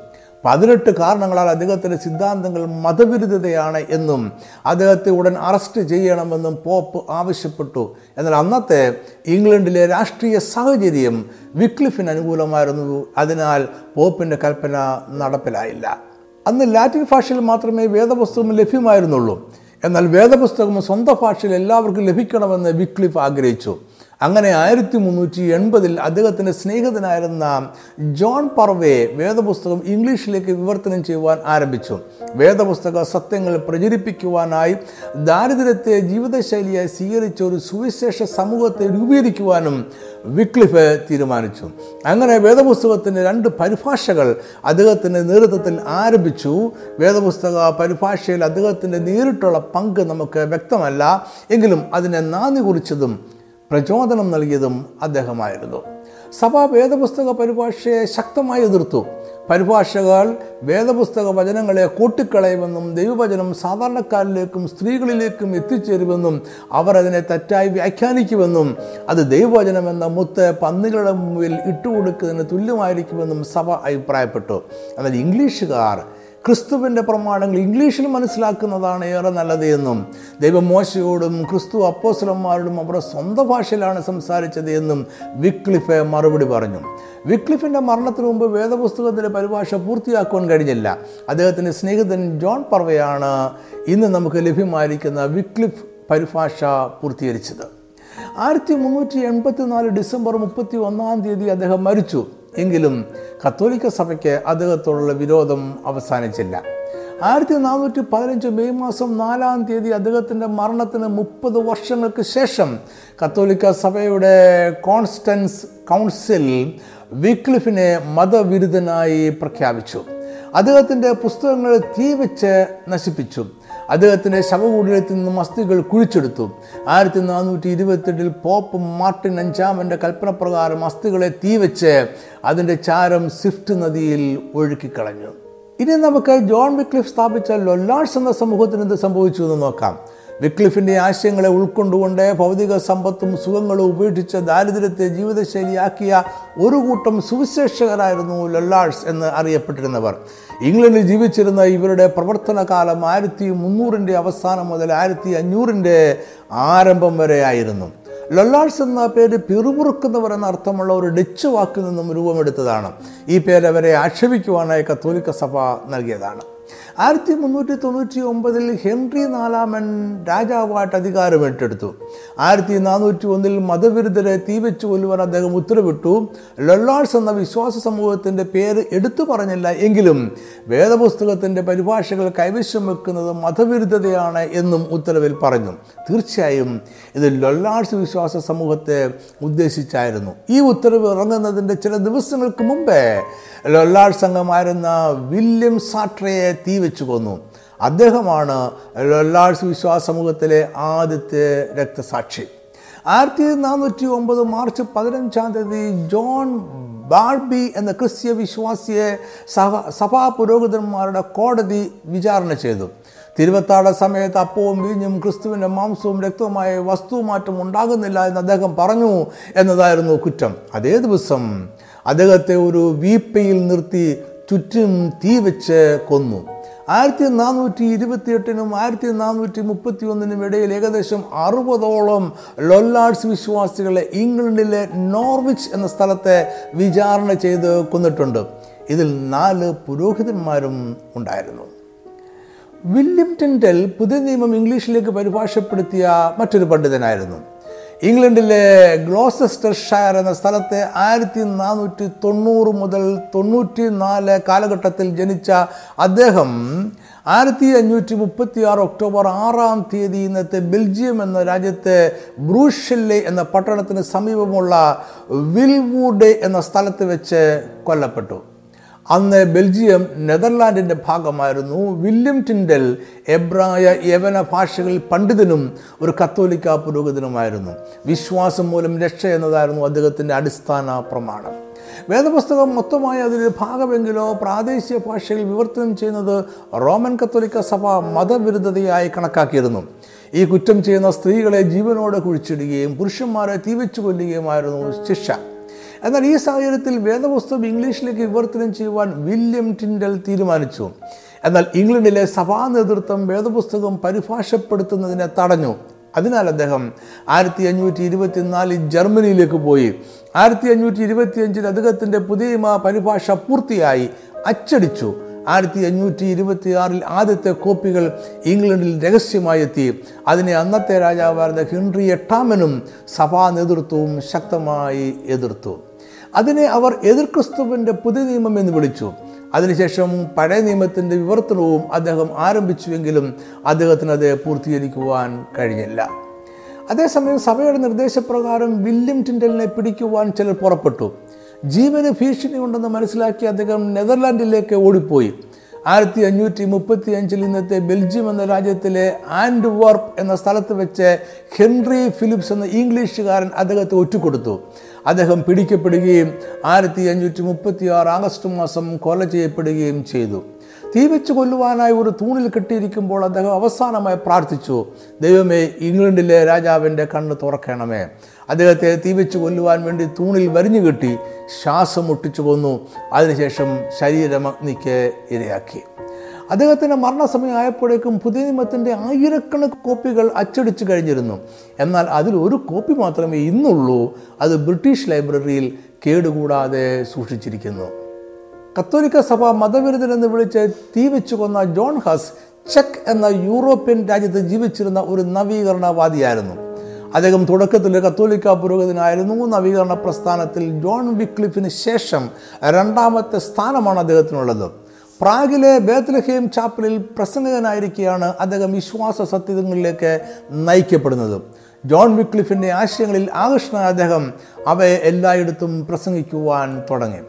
പതിനെട്ട് കാരണങ്ങളാൽ അദ്ദേഹത്തിന്റെ സിദ്ധാന്തങ്ങൾ മതവിരുദ്ധതയാണ് എന്നും അദ്ദേഹത്തെ ഉടൻ അറസ്റ്റ് ചെയ്യണമെന്നും പോപ്പ് ആവശ്യപ്പെട്ടു. എന്നാൽ അന്നത്തെ ഇംഗ്ലണ്ടിലെ രാഷ്ട്രീയ സാഹചര്യം വിക്ലിഫിന് അനുകൂലമായിരുന്നു. അതിനാൽ പോപ്പിന്റെ കൽപ്പന നടപ്പിലായില്ല. അന്ന് ലാറ്റിൻ ഭാഷയിൽ മാത്രമേ വേദപുസ്തകം ലഭ്യമായിരുന്നുള്ളൂ. എന്നാൽ വേദപുസ്തകം സ്വന്തം ഭാഷയിൽ എല്ലാവർക്കും ലഭിക്കണമെന്ന് വിക്ലിഫ് ആഗ്രഹിച്ചു. അങ്ങനെ ആയിരത്തി മുന്നൂറ്റി എൺപതിൽ അദ്ദേഹത്തിന്റെ സ്നേഹിതനായിരുന്ന ജോൺ പർവേ വേദപുസ്തകം ഇംഗ്ലീഷിലേക്ക് വിവർത്തനം ചെയ്യുവാൻ ആരംഭിച്ചു. വേദപുസ്തക സത്യങ്ങൾ പ്രചരിപ്പിക്കുവാനായി ദാരിദ്ര്യത്തെ ജീവിതശൈലിയായി സ്വീകരിച്ച ഒരു സുവിശേഷ സമൂഹത്തെ രൂപീകരിക്കുവാനും വിക്ലിഫ് തീരുമാനിച്ചു. അങ്ങനെ വേദപുസ്തകത്തിന്റെ രണ്ട് പരിഭാഷകൾ അദ്ദേഹത്തിന്റെ നേതൃത്വത്തിൽ ആരംഭിച്ചു. വേദപുസ്തക പരിഭാഷയിൽ അദ്ദേഹത്തിന്റെ നേരിട്ടുള്ള പങ്ക് നമുക്ക് വ്യക്തമല്ല. എങ്കിലും അതിനെ നാന്ദി കുറിച്ചതും പ്രചോദനം നൽകിയതും അദ്ദേഹമായിരുന്നു. സഭ വേദപുസ്തക പരിഭാഷയെ ശക്തമായി എതിർത്തു. പരിഭാഷകൾ വേദപുസ്തക വചനങ്ങളെ കൂട്ടിക്കളയുമെന്നും ദൈവവചനം സാധാരണക്കാരിലേക്കും സ്ത്രീകളിലേക്കും എത്തിച്ചേരുമെന്നും അവർ അതിനെ തെറ്റായി വ്യാഖ്യാനിക്കുമെന്നും അത് ദൈവവചനം എന്ന മുത്ത് പന്നികളുടെ മുമ്പിൽ ഇട്ടുകൊടുക്കുന്നതിന് തുല്യമായിരിക്കുമെന്നും സഭ അഭിപ്രായപ്പെട്ടു. എന്നാൽ ഇംഗ്ലീഷുകാർ ക്രിസ്തുവിന്റെ പ്രമാണങ്ങൾ ഇംഗ്ലീഷിൽ മനസ്സിലാക്കുന്നതാണ് ഏറെ നല്ലത് എന്നും ദൈവം മോശയോടും ക്രിസ്തു അപ്പോസ്ലന്മാരോടും അവരുടെ സ്വന്തം ഭാഷയിലാണ് സംസാരിച്ചത് എന്നും വിക്ലിഫ് മറുപടി പറഞ്ഞു. വിക്ലിഫിന്റെ മരണത്തിന് മുമ്പ് വേദപുസ്തകത്തിന്റെ പരിഭാഷ പൂർത്തിയാക്കുവാൻ കഴിഞ്ഞില്ല. അദ്ദേഹത്തിന്റെ സ്നേഹിതൻ ജോൺ പർവയാണ് ഇന്ന് നമുക്ക് ലഭ്യമായിരിക്കുന്ന വിക്ലിഫ് പരിഭാഷ പൂർത്തീകരിച്ചത്. ആയിരത്തി മുന്നൂറ്റി എൺപത്തി നാല് ഡിസംബർ മുപ്പത്തി ഒന്നാം തീയതി അദ്ദേഹം മരിച്ചു. എങ്കിലും കത്തോലിക്ക സഭയ്ക്ക് അദ്ദേഹത്തോടുള്ള വിരോധം അവസാനിച്ചില്ല. ആയിരത്തി നാനൂറ്റി പതിനഞ്ച് മെയ് മാസം നാലാം തീയതി അദ്ദേഹത്തിന്റെ മരണത്തിന് മുപ്പത് വർഷങ്ങൾക്ക് ശേഷം കത്തോലിക്ക സഭയുടെ കോൺസ്റ്റൻസ് കൗൺസിൽ വിക്ലിഫിനെ മതവിരുദ്ധനായി പ്രഖ്യാപിച്ചു. അദ്ദേഹത്തിന്റെ പുസ്തകങ്ങൾ തീവച്ച് നശിപ്പിച്ചു. അദ്ദേഹത്തിന്റെ ശവകുടീരത്തിൽ നിന്നും അസ്ഥികൾ കുഴിച്ചെടുത്തു. ആയിരത്തി നാനൂറ്റി ഇരുപത്തെട്ടിൽ പോപ്പ് മാർട്ടിൻ അഞ്ചാമന്റെ കൽപ്പനപ്രകാരം അസ്ഥികളെ തീവച്ച് അതിന്റെ ചാരം സ്വിഫ്റ്റ് നദിയിൽ ഒഴുക്കിക്കളഞ്ഞു. ഇനി നമുക്ക് ജോൺ വിക്ലിഫ് സ്ഥാപിച്ച ലൊല്ലാഴ്സ് എന്ന സമൂഹത്തിന് എന്ത് സംഭവിച്ചു എന്ന് നോക്കാം. വിക്ലിഫിന്റെ ആശയങ്ങളെ ഉൾക്കൊണ്ടുകൊണ്ട് ഭൗതിക സമ്പത്തും സുഖങ്ങളും ഉപേക്ഷിച്ച് ദാരിദ്ര്യത്തെ ജീവിതശൈലിയാക്കിയ ഒരു കൂട്ടം സുവിശേഷകരായിരുന്നു ലൊല്ലാഴ്സ് എന്ന് അറിയപ്പെട്ടിരുന്നവർ. ഇംഗ്ലണ്ടിൽ ജീവിച്ചിരുന്ന ഇവരുടെ പ്രവർത്തന കാലം ആയിരത്തി മുന്നൂറിന്റെ അവസാനം മുതൽ ആയിരത്തി അഞ്ഞൂറിന്റെ ആരംഭം വരെയായിരുന്നു ലൊല്ലാഴ്സ് എന്ന പേര് പിറുപുറുക്കുന്നവർ എന്ന അർത്ഥമുള്ള ഒരു ഡച്ച് വാക്കിൽ നിന്നും രൂപമെടുത്തതാണ്. ഈ പേര് അവരെ ആക്ഷേപിക്കുവാനായി കത്തോലിക്ക സഭ നൽകിയതാണ്. ആയിരത്തി മുന്നൂറ്റി തൊണ്ണൂറ്റി ഒമ്പതിൽ ഹെൻറി നാലാമൻ രാജാവായിട്ട് അധികാരം ഏറ്റെടുത്തു. ആയിരത്തി നാനൂറ്റി ഒന്നിൽ മതവിരുദ്ധരെ തീവച്ചു കൊല്ലുവാൻ അദ്ദേഹം ഉത്തരവിട്ടു. ലൊള്ളാഴ്സ് എന്ന വിശ്വാസ സമൂഹത്തിന്റെ പേര് എടുത്തു പറഞ്ഞില്ല എങ്കിലും വേദപുസ്തകത്തിന്റെ പരിഭാഷകൾ കൈവശം വെക്കുന്നത് മതവിരുദ്ധതയാണ് എന്നും ഉത്തരവിൽ പറഞ്ഞു. തീർച്ചയായും ഇത് ലൊള്ളാഴ്സ് വിശ്വാസ സമൂഹത്തെ ഉദ്ദേശിച്ചായിരുന്നു. ഈ ഉത്തരവ് ഇറങ്ങുന്നതിന്റെ ചില ദിവസങ്ങൾക്ക് മുമ്പേ ലൊള്ളാഴ്സ് അംഗമായിരുന്ന വില്യം സാട്രയെ തീ വെച്ച് കൊന്നു. അദ്ദേഹമാണ് ലൊല്ലാഴ്സ് വിശ്വാസ സമൂഹത്തിലെ ആദ്യത്തെ രക്തസാക്ഷി. ആയിരത്തി നാനൂറ്റി ഒമ്പത് മാർച്ച് പതിനഞ്ചാം തീയതി ജോൺ ബാൾബി എന്ന ക്രിസ്ത്യ വിശ്വാസിയെ സഭ സഭാ പുരോഹിതന്മാരുടെ കോടതി വിചാരണ ചെയ്തു. തിരുവത്താട സമയത്ത് അപ്പവും വീഞ്ഞും ക്രിസ്തുവിന്റെ മാംസവും രക്തവുമായ വസ്തുമാറ്റം ഉണ്ടാകുന്നില്ല എന്ന് അദ്ദേഹം പറഞ്ഞു എന്നതായിരുന്നു കുറ്റം. അതേ ദിവസം അദ്ദേഹത്തെ ഒരു വീപ്പയിൽ നിർത്തി ചുറ്റും തീ വെച്ച് കൊന്നു. ആയിരത്തി നാനൂറ്റി ഇരുപത്തിയെട്ടിനും ആയിരത്തി നാനൂറ്റി മുപ്പത്തി ഒന്നിനും ഇടയിൽ ഏകദേശം അറുപതോളം ലൊല്ലാർഡ്സ് വിശ്വാസികളെ ഇംഗ്ലണ്ടിലെ നോർവിച്ച് എന്ന സ്ഥലത്തെ വിചാരണ ചെയ്ത് കൊന്നിട്ടുണ്ട്. ഇതിൽ നാല് പുരോഹിതന്മാരും ഉണ്ടായിരുന്നു. വില്യം ടിൻഡൽ പുതിയ നിയമം ഇംഗ്ലീഷിലേക്ക് പരിഭാഷപ്പെടുത്തിയ മറ്റൊരു പണ്ഡിതനായിരുന്നു. ഇംഗ്ലണ്ടിലെ ഗ്ലോസെസ്റ്റർ ഷയർ എന്ന സ്ഥലത്തെ ആയിരത്തി നാനൂറ്റി തൊണ്ണൂറ് മുതൽ തൊണ്ണൂറ്റി നാല് കാലഘട്ടത്തിൽ ജനിച്ച അദ്ദേഹം ആയിരത്തി അഞ്ഞൂറ്റി മുപ്പത്തി ആറ് ഒക്ടോബർ ആറാം തീയതി ഇന്നത്തെ ബെൽജിയം എന്ന രാജ്യത്തെ ബ്രൂഷെല്ലെ എന്ന പട്ടണത്തിന് സമീപമുള്ള വിൽവുഡ് എന്ന സ്ഥലത്ത് വെച്ച് കൊല്ലപ്പെട്ടു. അന്ന് ബെൽജിയം നെതർലാൻഡിന്റെ ഭാഗമായിരുന്നു. വില്യം ടിൻഡൽ എബ്രായ യവന ഭാഷകളിൽ പണ്ഡിതനും ഒരു കത്തോലിക്ക പുരോഹിതനുമായിരുന്നു. വിശ്വാസം മൂലം രക്ഷ എന്നതായിരുന്നു അദ്ദേഹത്തിന്റെ അടിസ്ഥാന പ്രമാണം. വേദപുസ്തകം മൊത്തമായി അതിലൊരു ഭാഗമെങ്കിലോ പ്രാദേശിക ഭാഷയിൽ വിവർത്തനം ചെയ്യുന്നത് റോമൻ കത്തോലിക്ക സഭ മതവിരുദ്ധതയായി കണക്കാക്കിയിരുന്നു. ഈ കുറ്റം ചെയ്യുന്ന സ്ത്രീകളെ ജീവനോടെ കുഴിച്ചിടുകയും പുരുഷന്മാരെ തീവച്ചു കൊല്ലുകയുമായിരുന്നു ശിക്ഷ. എന്നാൽ ഈ സാഹചര്യത്തിൽ വേദപുസ്തകം ഇംഗ്ലീഷിലേക്ക് വിവർത്തനം ചെയ്യുവാൻ വില്യം ടിൻഡൽ തീരുമാനിച്ചു. എന്നാൽ ഇംഗ്ലണ്ടിലെ സഭാ നേതൃത്വം വേദപുസ്തകം പരിഭാഷപ്പെടുത്തുന്നതിനെ തടഞ്ഞു. അതിനാൽ അദ്ദേഹം ആയിരത്തി അഞ്ഞൂറ്റി ഇരുപത്തിനാലിൽ ജർമ്മനിയിലേക്ക് പോയി. ആയിരത്തി അഞ്ഞൂറ്റി ഇരുപത്തിയഞ്ചിൽ അദ്ദേഹത്തിന്റെ പുതിയ പരിഭാഷ പൂർത്തിയായി അച്ചടിച്ചു. ആയിരത്തി അഞ്ഞൂറ്റി ഇരുപത്തി ആറിൽ ആദ്യത്തെ കോപ്പികൾ ഇംഗ്ലണ്ടിൽ രഹസ്യമായി എത്തി. അതിനെ അന്നത്തെ രാജാവായിരുന്ന ഹെൻറി എട്ടാമനും സഭാ നേതൃത്വവും ശക്തമായി എതിർത്തു. അതിനെ അവർ എതിർ ക്രിസ്തുവിന്റെ പുതിയ നിയമം എന്ന് വിളിച്ചു. അതിനുശേഷം പഴയ നിയമത്തിന്റെ വിവർത്തനവും അദ്ദേഹം ആരംഭിച്ചുവെങ്കിലും അദ്ദേഹത്തിന് അത് പൂർത്തീകരിക്കുവാൻ കഴിഞ്ഞില്ല. അതേസമയം സഭയുടെ നിർദ്ദേശപ്രകാരം വില്യം ടിൻഡലിനെ പിടിക്കുവാൻ ചിലർ പുറപ്പെട്ടു. ജീവന് ഭീഷണിയുണ്ടെന്ന് മനസ്സിലാക്കി അദ്ദേഹം നെതർലാൻഡിലേക്ക് ഓടിപ്പോയി. ആയിരത്തി അഞ്ഞൂറ്റി മുപ്പത്തി അഞ്ചിൽ ഇന്നത്തെ ബെൽജിയം എന്ന രാജ്യത്തിലെ ആൻഡ് വർപ്പ് എന്ന സ്ഥലത്ത് വെച്ച് ഹെൻറി ഫിലിപ്സ് എന്ന ഇംഗ്ലീഷുകാരൻ അദ്ദേഹത്തെ ഒറ്റുകൊടുത്തു അദ്ദേഹം പിടിക്കപ്പെടുകയും ആയിരത്തി അഞ്ഞൂറ്റി മുപ്പത്തി ആറ് ആഗസ്റ്റ് മാസം കൊല ചെയ്യപ്പെടുകയും ചെയ്തു. തീ വെച്ച് കൊല്ലുവാനായി ഒരു തൂണിൽ കെട്ടിയിരിക്കുമ്പോൾ അദ്ദേഹം അവസാനമായി പ്രാർത്ഥിച്ചു ദൈവമേ ഇംഗ്ലണ്ടിലെ രാജാവിന്റെ കണ്ണ് തുറക്കണമേ. അദ്ദേഹത്തെ തീ വെച്ച് കൊല്ലുവാൻ വേണ്ടി തൂണിൽ വരിഞ്ഞു കെട്ടി ശ്വാസം മുട്ടിച്ചു കൊന്നു. അതിനുശേഷം ശരീരം അഗ്നിക്ക് ഇരയാക്കി. അദ്ദേഹത്തിന്റെ മരണസമയമായപ്പോഴേക്കും പുതിയ നിയമത്തിന്റെ ആയിരക്കണക്ക് കോപ്പികൾ അച്ചടിച്ചു കഴിഞ്ഞിരുന്നു. എന്നാൽ അതിൽ ഒരു കോപ്പി മാത്രമേ ഇന്നുള്ളൂ. അത് ബ്രിട്ടീഷ് ലൈബ്രറിയിൽ കേടുകൂടാതെ സൂക്ഷിച്ചിരിക്കുന്നു. കത്തോലിക്ക സഭ മതവിരുദ്ധനെന്ന് വിളിച്ച് തീ വെച്ചു കൊന്ന ജോൺ ഹസ് ചെക്ക് എന്ന യൂറോപ്യൻ രാജ്യത്ത് ജീവിച്ചിരുന്ന ഒരു നവീകരണവാദിയായിരുന്നു. അദ്ദേഹം തുടക്കത്തിൽ കത്തോലിക്ക പുരോഗതിനായിരുന്നു നവീകരണ പ്രസ്ഥാനത്തിൽ ജോൺ വിക്ലിഫിന് ശേഷം രണ്ടാമത്തെ സ്ഥാനമാണ് അദ്ദേഹത്തിനുള്ളത്. പ്രാഗിലെ ബേത്ലഹേം ചാപ്പലിൽ പ്രസംഗകനായിരിക്കെയാണ് അദ്ദേഹം വിശ്വാസ സത്യങ്ങളിലേക്ക് നയിക്കപ്പെടുന്നത്. ജോൺ വിക്ലിഫിന്റെ ആശയങ്ങളിൽ ആകർഷണ അദ്ദേഹം അവയെ എല്ലായിടത്തും പ്രസംഗിക്കുവാൻ തുടങ്ങി.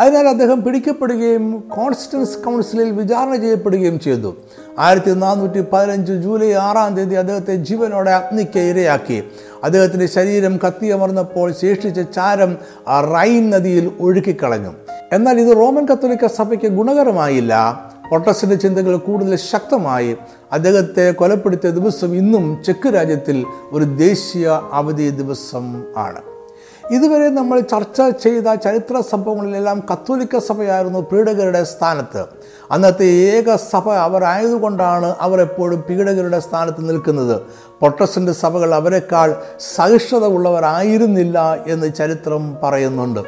അതിനാൽ അദ്ദേഹം പിടിക്കപ്പെടുകയും കോൺസ്റ്റൻസ് കൗൺസിലിൽ വിചാരണ ചെയ്യപ്പെടുകയും ചെയ്തു. ആയിരത്തി നാനൂറ്റി പതിനഞ്ച് ജൂലൈ ആറാം തീയതി അദ്ദേഹത്തെ ജീവനോടെ അഗ്നിക്ക് ഇരയാക്കി. അദ്ദേഹത്തിന്റെ ശരീരം കത്തിയമർന്നപ്പോൾ ശേഷിച്ച ചാരം റൈൻ നദിയിൽ ഒഴുക്കിക്കളഞ്ഞു. എന്നാൽ ഇത് റോമൻ കത്തോലിക്ക സഭയ്ക്ക് ഗുണകരമായില്ല. പൊട്ടസിന്റെ ചിന്തകൾ കൂടുതൽ ശക്തമായി. അദ്ദേഹത്തെ കൊലപ്പെടുത്തിയ ദിവസം ഇന്നും ചെക്ക് രാജ്യത്തിൽ ഒരു ദേശീയ അവധി ദിവസം ആണ്. ഇതുവരെ നമ്മൾ ചർച്ച ചെയ്ത ചരിത്ര സംഭവങ്ങളിലെല്ലാം കത്തോലിക്ക സഭയായിരുന്നു പീഡകരുടെ സ്ഥാനത്ത്. അന്നത്തെ ഏക സഭ അവരായതുകൊണ്ടാണ് അവർ എപ്പോഴും പീഡകരുടെ സ്ഥാനത്ത് നിൽക്കുന്നത്. പൊട്ടസിന്റെ സഭകൾ അവരെക്കാൾ സഹിഷ്ണുത ഉള്ളവരായിരുന്നില്ല എന്ന് ചരിത്രം പറയുന്നുണ്ട്.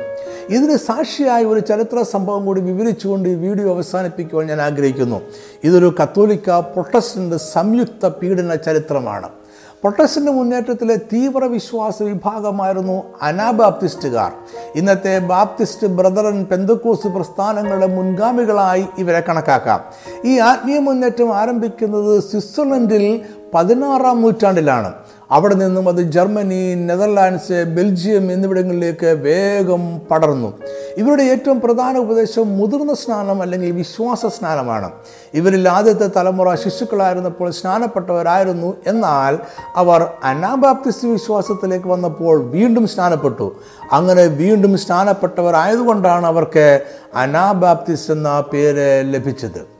ഇതിന് സാക്ഷിയായ ഒരു ചരിത്ര സംഭവം കൂടി വിവരിച്ചുകൊണ്ട് ഈ വീഡിയോ അവസാനിപ്പിക്കുവാൻ ഞാൻ ആഗ്രഹിക്കുന്നു. ഇതൊരു കത്തോലിക്ക പ്രൊട്ടസ്റ്റന്റ് സംയുക്ത പീഡന ചരിത്രമാണ്. പ്രൊട്ടസ്റ്റന്റ് മുന്നേറ്റത്തിലെ തീവ്ര വിശ്വാസ വിഭാഗമായിരുന്നു അനാബാപ്തിസ്റ്റുകാർ. ഇന്നത്തെ ബാപ്തിസ്റ്റ് ബ്രദറൻ പെന്തക്കോസ് പ്രസ്ഥാനങ്ങളുടെ മുൻഗാമികളായി ഇവരെ കണക്കാക്കാം. ഈ ആത്മീയ മുന്നേറ്റം ആരംഭിക്കുന്നത് സ്വിറ്റ്സർലൻഡിൽ പതിനാറാം നൂറ്റാണ്ടിലാണ്. അവിടെ നിന്നും അത് ജർമ്മനി നെതർലാൻഡ്സ് ബെൽജിയം എന്നിവിടങ്ങളിലേക്ക് വേഗം പടർന്നു. ഇവരുടെ ഏറ്റവും പ്രധാന ഉപദേശം മുതിർന്ന സ്നാനം അല്ലെങ്കിൽ വിശ്വാസ സ്നാനമാണ്. ഇവരിൽ ആദ്യത്തെ തലമുറ ശിശുക്കളായിരുന്നപ്പോൾ സ്നാനപ്പെട്ടവരായിരുന്നു. എന്നാൽ അവർ അനാബാപ്തിസ്റ്റ് വിശ്വാസത്തിലേക്ക് വന്നപ്പോൾ വീണ്ടും സ്നാനപ്പെട്ടു. അങ്ങനെ വീണ്ടും സ്നാനപ്പെട്ടവരായതുകൊണ്ടാണ് അവർക്ക് അനാബാപ്തിസ്റ്റ് എന്ന പേര് ലഭിച്ചത്.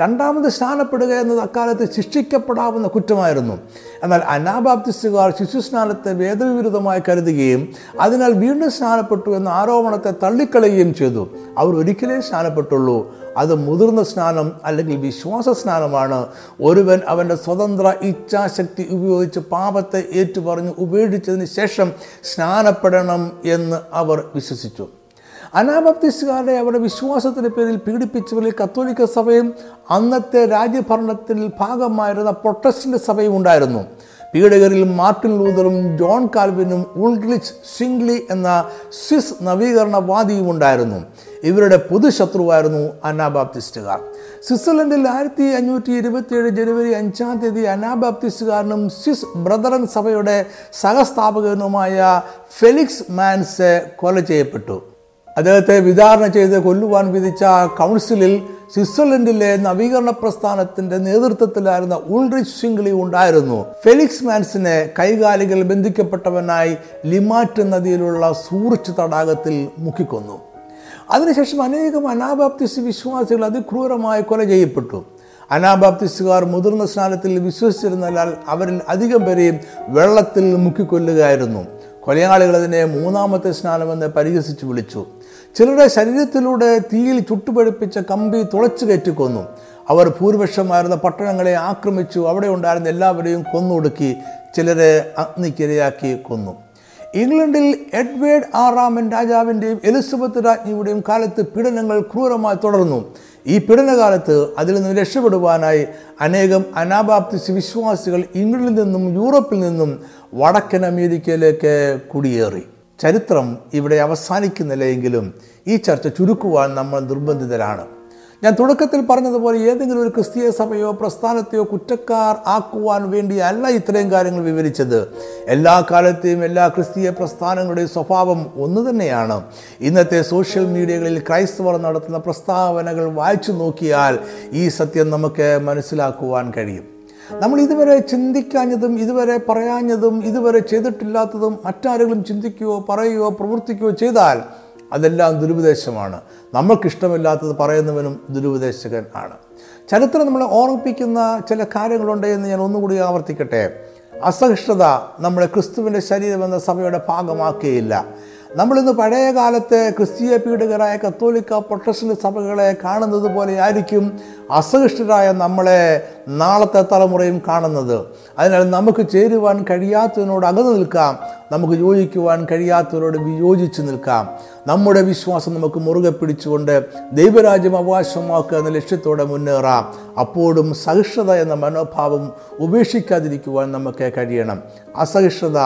രണ്ടാമത് സ്നാനപ്പെടുക എന്നത് അക്കാലത്ത് ശിക്ഷിക്കപ്പെടാവുന്ന കുറ്റമായിരുന്നു. എന്നാൽ അനാബാപ്തിസ്റ്റുകാർ ശിശുസ്നാനത്തെ വേദവിരുദ്ധമായി കരുതുകയും അതിനാൽ വീണ്ടും സ്നാനപ്പെട്ടു എന്ന ആരോപണത്തെ തള്ളിക്കളയുകയും ചെയ്തു. അവർ ഒരിക്കലേ സ്നാനപ്പെട്ടുള്ളൂ. അത് മുതിർന്ന സ്നാനം അല്ലെങ്കിൽ വിശ്വാസ സ്നാനമാണ്. ഒരുവൻ അവന്റെ സ്വതന്ത്ര ഇച്ഛാശക്തി ഉപയോഗിച്ച് പാപത്തെ ഏറ്റുപറഞ്ഞ് ഉപേക്ഷിച്ചതിന് ശേഷം സ്നാനപ്പെടണം എന്ന് അവർ വിശ്വസിച്ചു. അനാബപ്തിസ്റ്റുകാരെ അവരുടെ വിശ്വാസത്തിന്റെ പേരിൽ പീഡിപ്പിച്ചവരിൽ കത്തോലിക്ക സഭയും അന്നത്തെ രാജ്യഭരണത്തിൽ ഭാഗമായിരുന്ന പ്രൊട്ടസ്റ്റന്റ് സഭയും ഉണ്ടായിരുന്നു. പീഡകരിൽ മാർട്ടിൻ ലൂതറും ജോൺ കാൽവിനും ഉൾഗ്ലിച്ച് സിംഗ്ലി എന്ന സ്വിസ് നവീകരണവാദിയും ഉണ്ടായിരുന്നു. ഇവരുടെ പൊതുശത്രുവായിരുന്നു അനാബാപ്തിസ്റ്റുകാർ. സ്വിറ്റ്സർലൻഡിൽ ആയിരത്തി അഞ്ഞൂറ്റി ഇരുപത്തിയേഴ് ജനുവരി അഞ്ചാം തീയതി അനാബാപ്തിസ്റ്റുകാരനും സ്വിസ് ബ്രദറൻ സഭയുടെ സഹസ്ഥാപകനുമായ ഫെലിക്സ് മാൻസ് കൊല ചെയ്യപ്പെട്ടു. അദ്ദേഹത്തെ വിചാരണ ചെയ്ത് കൊല്ലുവാൻ വിധിച്ച കൗൺസിലിൽ സ്വിറ്റ്സർലൻഡിലെ നവീകരണ പ്രസ്ഥാനത്തിന്റെ നേതൃത്വത്തിലായിരുന്ന ഉൾറിച്ച് സിംഗ്ലി ഉണ്ടായിരുന്നു. ഫെലിക്സ് മാൻസിനെ കൈകാലികൾ ബന്ധിക്കപ്പെട്ടവനായി ലിമാറ്റ് നദിയിലുള്ള സൂറിച്ച് തടാകത്തിൽ മുക്കിക്കൊന്നു. അതിനുശേഷം അനേകം അനാബാപ്തിസ്റ്റ് വിശ്വാസികൾ അതിക്രൂരമായി കൊല ചെയ്യപ്പെട്ടു. അനാബാപ്തിസ്റ്റുകാർ മുതിർന്ന സ്നാനത്തിൽ വിശ്വസിച്ചിരുന്നാൽ അവരിൽ അധികം പേരെയും വെള്ളത്തിൽ മുക്കിക്കൊല്ലുകയായിരുന്നു. കൊലയാളികൾ അതിനെ മൂന്നാമത്തെ സ്നാനമെന്ന് പരിഹസിച്ച് വിളിച്ചു. ചിലരുടെ ശരീരത്തിലൂടെ തീയിൽ ചുട്ടുപഴുപ്പിച്ച കമ്പി തുളച്ചു കയറ്റിക്കൊന്നു. അവർ ഭൂരിപക്ഷമായിരുന്ന പട്ടണങ്ങളെ ആക്രമിച്ചു. അവിടെ ഉണ്ടായിരുന്ന എല്ലാവരെയും കൊന്നൊടുക്കി ചിലരെ അഗ്നിക്കിരയാക്കി കൊന്നു. ഇംഗ്ലണ്ടിൽ എഡ്വേർഡ് ആറാമൻ രാജാവിന്റെയും എലിസബത്ത് രാജ്ഞിയുടെയും കാലത്ത് പീഡനങ്ങൾ ക്രൂരമായി തുടർന്നു. ഈ പീഡനകാലത്ത് അതിൽ നിന്ന് രക്ഷപ്പെടുവാനായി അനേകം അനാബാപ്തിസ് വിശ്വാസികൾ ഇംഗ്ലണ്ടിൽ നിന്നും യൂറോപ്പിൽ നിന്നും വടക്കൻ അമേരിക്കയിലേക്ക് കുടിയേറി. ചരിത്രം ഇവിടെ അവസാനിക്കുന്നില്ല എങ്കിലും ഈ ചർച്ച ചുരുക്കുവാൻ നമ്മൾ നിർബന്ധിതരാണ്. ഞാൻ തുടക്കത്തിൽ പറഞ്ഞതുപോലെ ഏതെങ്കിലും ഒരു ക്രിസ്തീയ സഭയോ പ്രസ്ഥാനത്തെയോ കുറ്റക്കാർ ആക്കുവാൻ വേണ്ടി അല്ല ഇത്രയും കാര്യങ്ങൾ വിവരിച്ചത്. എല്ലാ കാലത്തെയും എല്ലാ ക്രിസ്തീയ പ്രസ്ഥാനങ്ങളുടെയും സ്വഭാവം ഒന്ന് തന്നെയാണ്. ഇന്നത്തെ സോഷ്യൽ മീഡിയകളിൽ ക്രൈസ്തവർ നടത്തുന്ന പ്രസ്താവനകൾ വായിച്ചു നോക്കിയാൽ ഈ സത്യം നമുക്ക് മനസ്സിലാക്കുവാൻ കഴിയും. നമ്മൾ ഇതുവരെ ചിന്തിക്കാഞ്ഞതും ഇതുവരെ പറയാഞ്ഞതും ഇതുവരെ ചെയ്തിട്ടില്ലാത്തതും മറ്റാരെങ്കിലും ചിന്തിക്കുകയോ പറയുകയോ പ്രവർത്തിക്കുകയോ ചെയ്താൽ അതെല്ലാം ദുരുപദേശമാണ്. നമ്മൾക്കിഷ്ടമില്ലാത്തത് പറയുന്നവനും ദുരുപദേശകൻ ആണ്. ചരിത്രം നമ്മളെ ഓർമ്മിപ്പിക്കുന്ന ചില കാര്യങ്ങളുണ്ട് എന്ന് ഞാൻ ഒന്നുകൂടി ആവർത്തിക്കട്ടെ. അസഹിഷ്ണുത നമ്മളെ ക്രിസ്തുവിന്റെ ശരീരം എന്ന സഭയുടെ ഭാഗമാക്കുകയില്ല. നമ്മളിന്ന് പഴയ കാലത്തെ ക്രിസ്തീയ പീഡകരായ കത്തോലിക്ക പ്രൊട്ടസ്റ്റന്റ് സഭകളെ കാണുന്നത് പോലെ ആയിരിക്കും അസഹിഷ്ഠരായ നമ്മളെ നാളത്തെ തലമുറയും കാണുന്നത്. അതിനാൽ നമുക്ക് ചേരുവാൻ കഴിയാത്തതിനോട് അകന്നു നിൽക്കാം. നമുക്ക് യോജിക്കുവാൻ കഴിയാത്തവരോട് വിയോജിച്ച് നിൽക്കാം. നമ്മുടെ വിശ്വാസം നമുക്ക് മുറുകെ പിടിച്ചുകൊണ്ട് ദൈവരാജ്യം അവകാശമാക്കുക എന്ന ലക്ഷ്യത്തോടെ മുന്നേറാം. അപ്പോഴും സഹിഷ്ണുത എന്ന മനോഭാവം ഉപേക്ഷിക്കാതിരിക്കുവാൻ നമുക്ക് കഴിയണം. അസഹിഷ്ണുത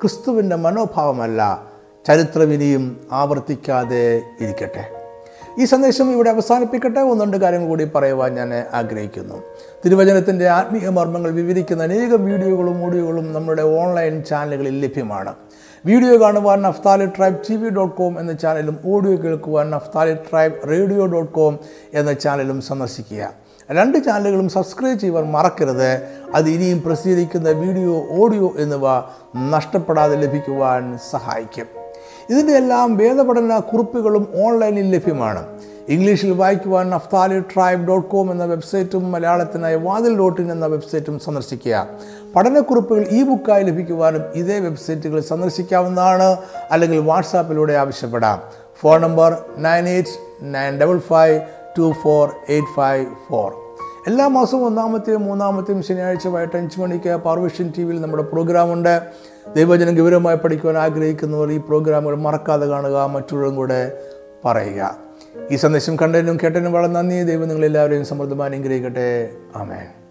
ക്രിസ്തുവിന്റെ മനോഭാവമല്ല ചരിത്രം ഇനിയും ആവർത്തിക്കാതെ ഇരിക്കട്ടെ. ഈ സന്ദേശം ഇവിടെ അവസാനിപ്പിക്കട്ടെ. ഒന്ന് രണ്ട് കാര്യങ്ങൾ കൂടി പറയുവാൻ ഞാൻ ആഗ്രഹിക്കുന്നു. തിരുവചനത്തിന്റെ ആത്മീയ മർമ്മങ്ങൾ വിവരിക്കുന്ന അനേകം വീഡിയോകളും ഓഡിയോകളും നമ്മുടെ ഓൺലൈൻ ചാനലുകളിൽ ലഭ്യമാണ്. വീഡിയോ കാണുവാൻ Naphtali tribe T V dot com എന്ന ചാനലും ഓഡിയോ കേൾക്കുവാൻ Naphtali tribe radio dot com എന്ന ചാനലും സന്ദർശിക്കുക. രണ്ട് ചാനലുകളും സബ്സ്ക്രൈബ് ചെയ്യുവാൻ മറക്കരുത്. അത് ഇനിയും പ്രസിദ്ധീകരിക്കുന്ന വീഡിയോ ഓഡിയോ എന്നിവ നഷ്ടപ്പെടാതെ ലഭിക്കുവാൻ സഹായിക്കും. ഇതിന്റെ എല്ലാം വേദപഠന കുറിപ്പുകളും ഓൺലൈനിൽ ലഭ്യമാണ്. ഇംഗ്ലീഷിൽ വായിക്കുവാൻ നഫ്താലി ട്രൈബ് ഡോട്ട് കോം എന്ന വെബ്സൈറ്റും മലയാളത്തിനായി വാതിൽ ഡോട്ട് ഇൻ എന്ന വെബ്സൈറ്റും സന്ദർശിക്കുക. പഠനക്കുറിപ്പുകൾ ഇ ബുക്കായി ലഭിക്കുവാനും ഇതേ വെബ്സൈറ്റുകൾ സന്ദർശിക്കാവുന്നതാണ്. അല്ലെങ്കിൽ വാട്സാപ്പിലൂടെ ആവശ്യപ്പെടാം. Phone number nine eight nine double five two four eight five four. എല്ലാ മാസവും ഒന്നാമത്തെയും മൂന്നാമത്തെയും ശനിയാഴ്ച വൈകിട്ട് അഞ്ച് മണിക്ക് പാർവിഷൻ ടി വിയിൽ നമ്മുടെ പ്രോഗ്രാമുണ്ട്. ദൈവജനം ഗൗരവമായി പഠിക്കുവാൻ ആഗ്രഹിക്കുന്നവർ ഈ പ്രോഗ്രാമുകൾ മറക്കാതെ കാണുക മറ്റുള്ളവരും കൂടെ പറയുക. ഈ സന്ദേശം കണ്ടതിനും കേട്ടതിനും വളരെ നന്ദി. ദൈവം നിങ്ങളെല്ലാവരെയും സമൃദ്ധമായി അനുഗ്രഹിക്കട്ടെ. ആമേൻ.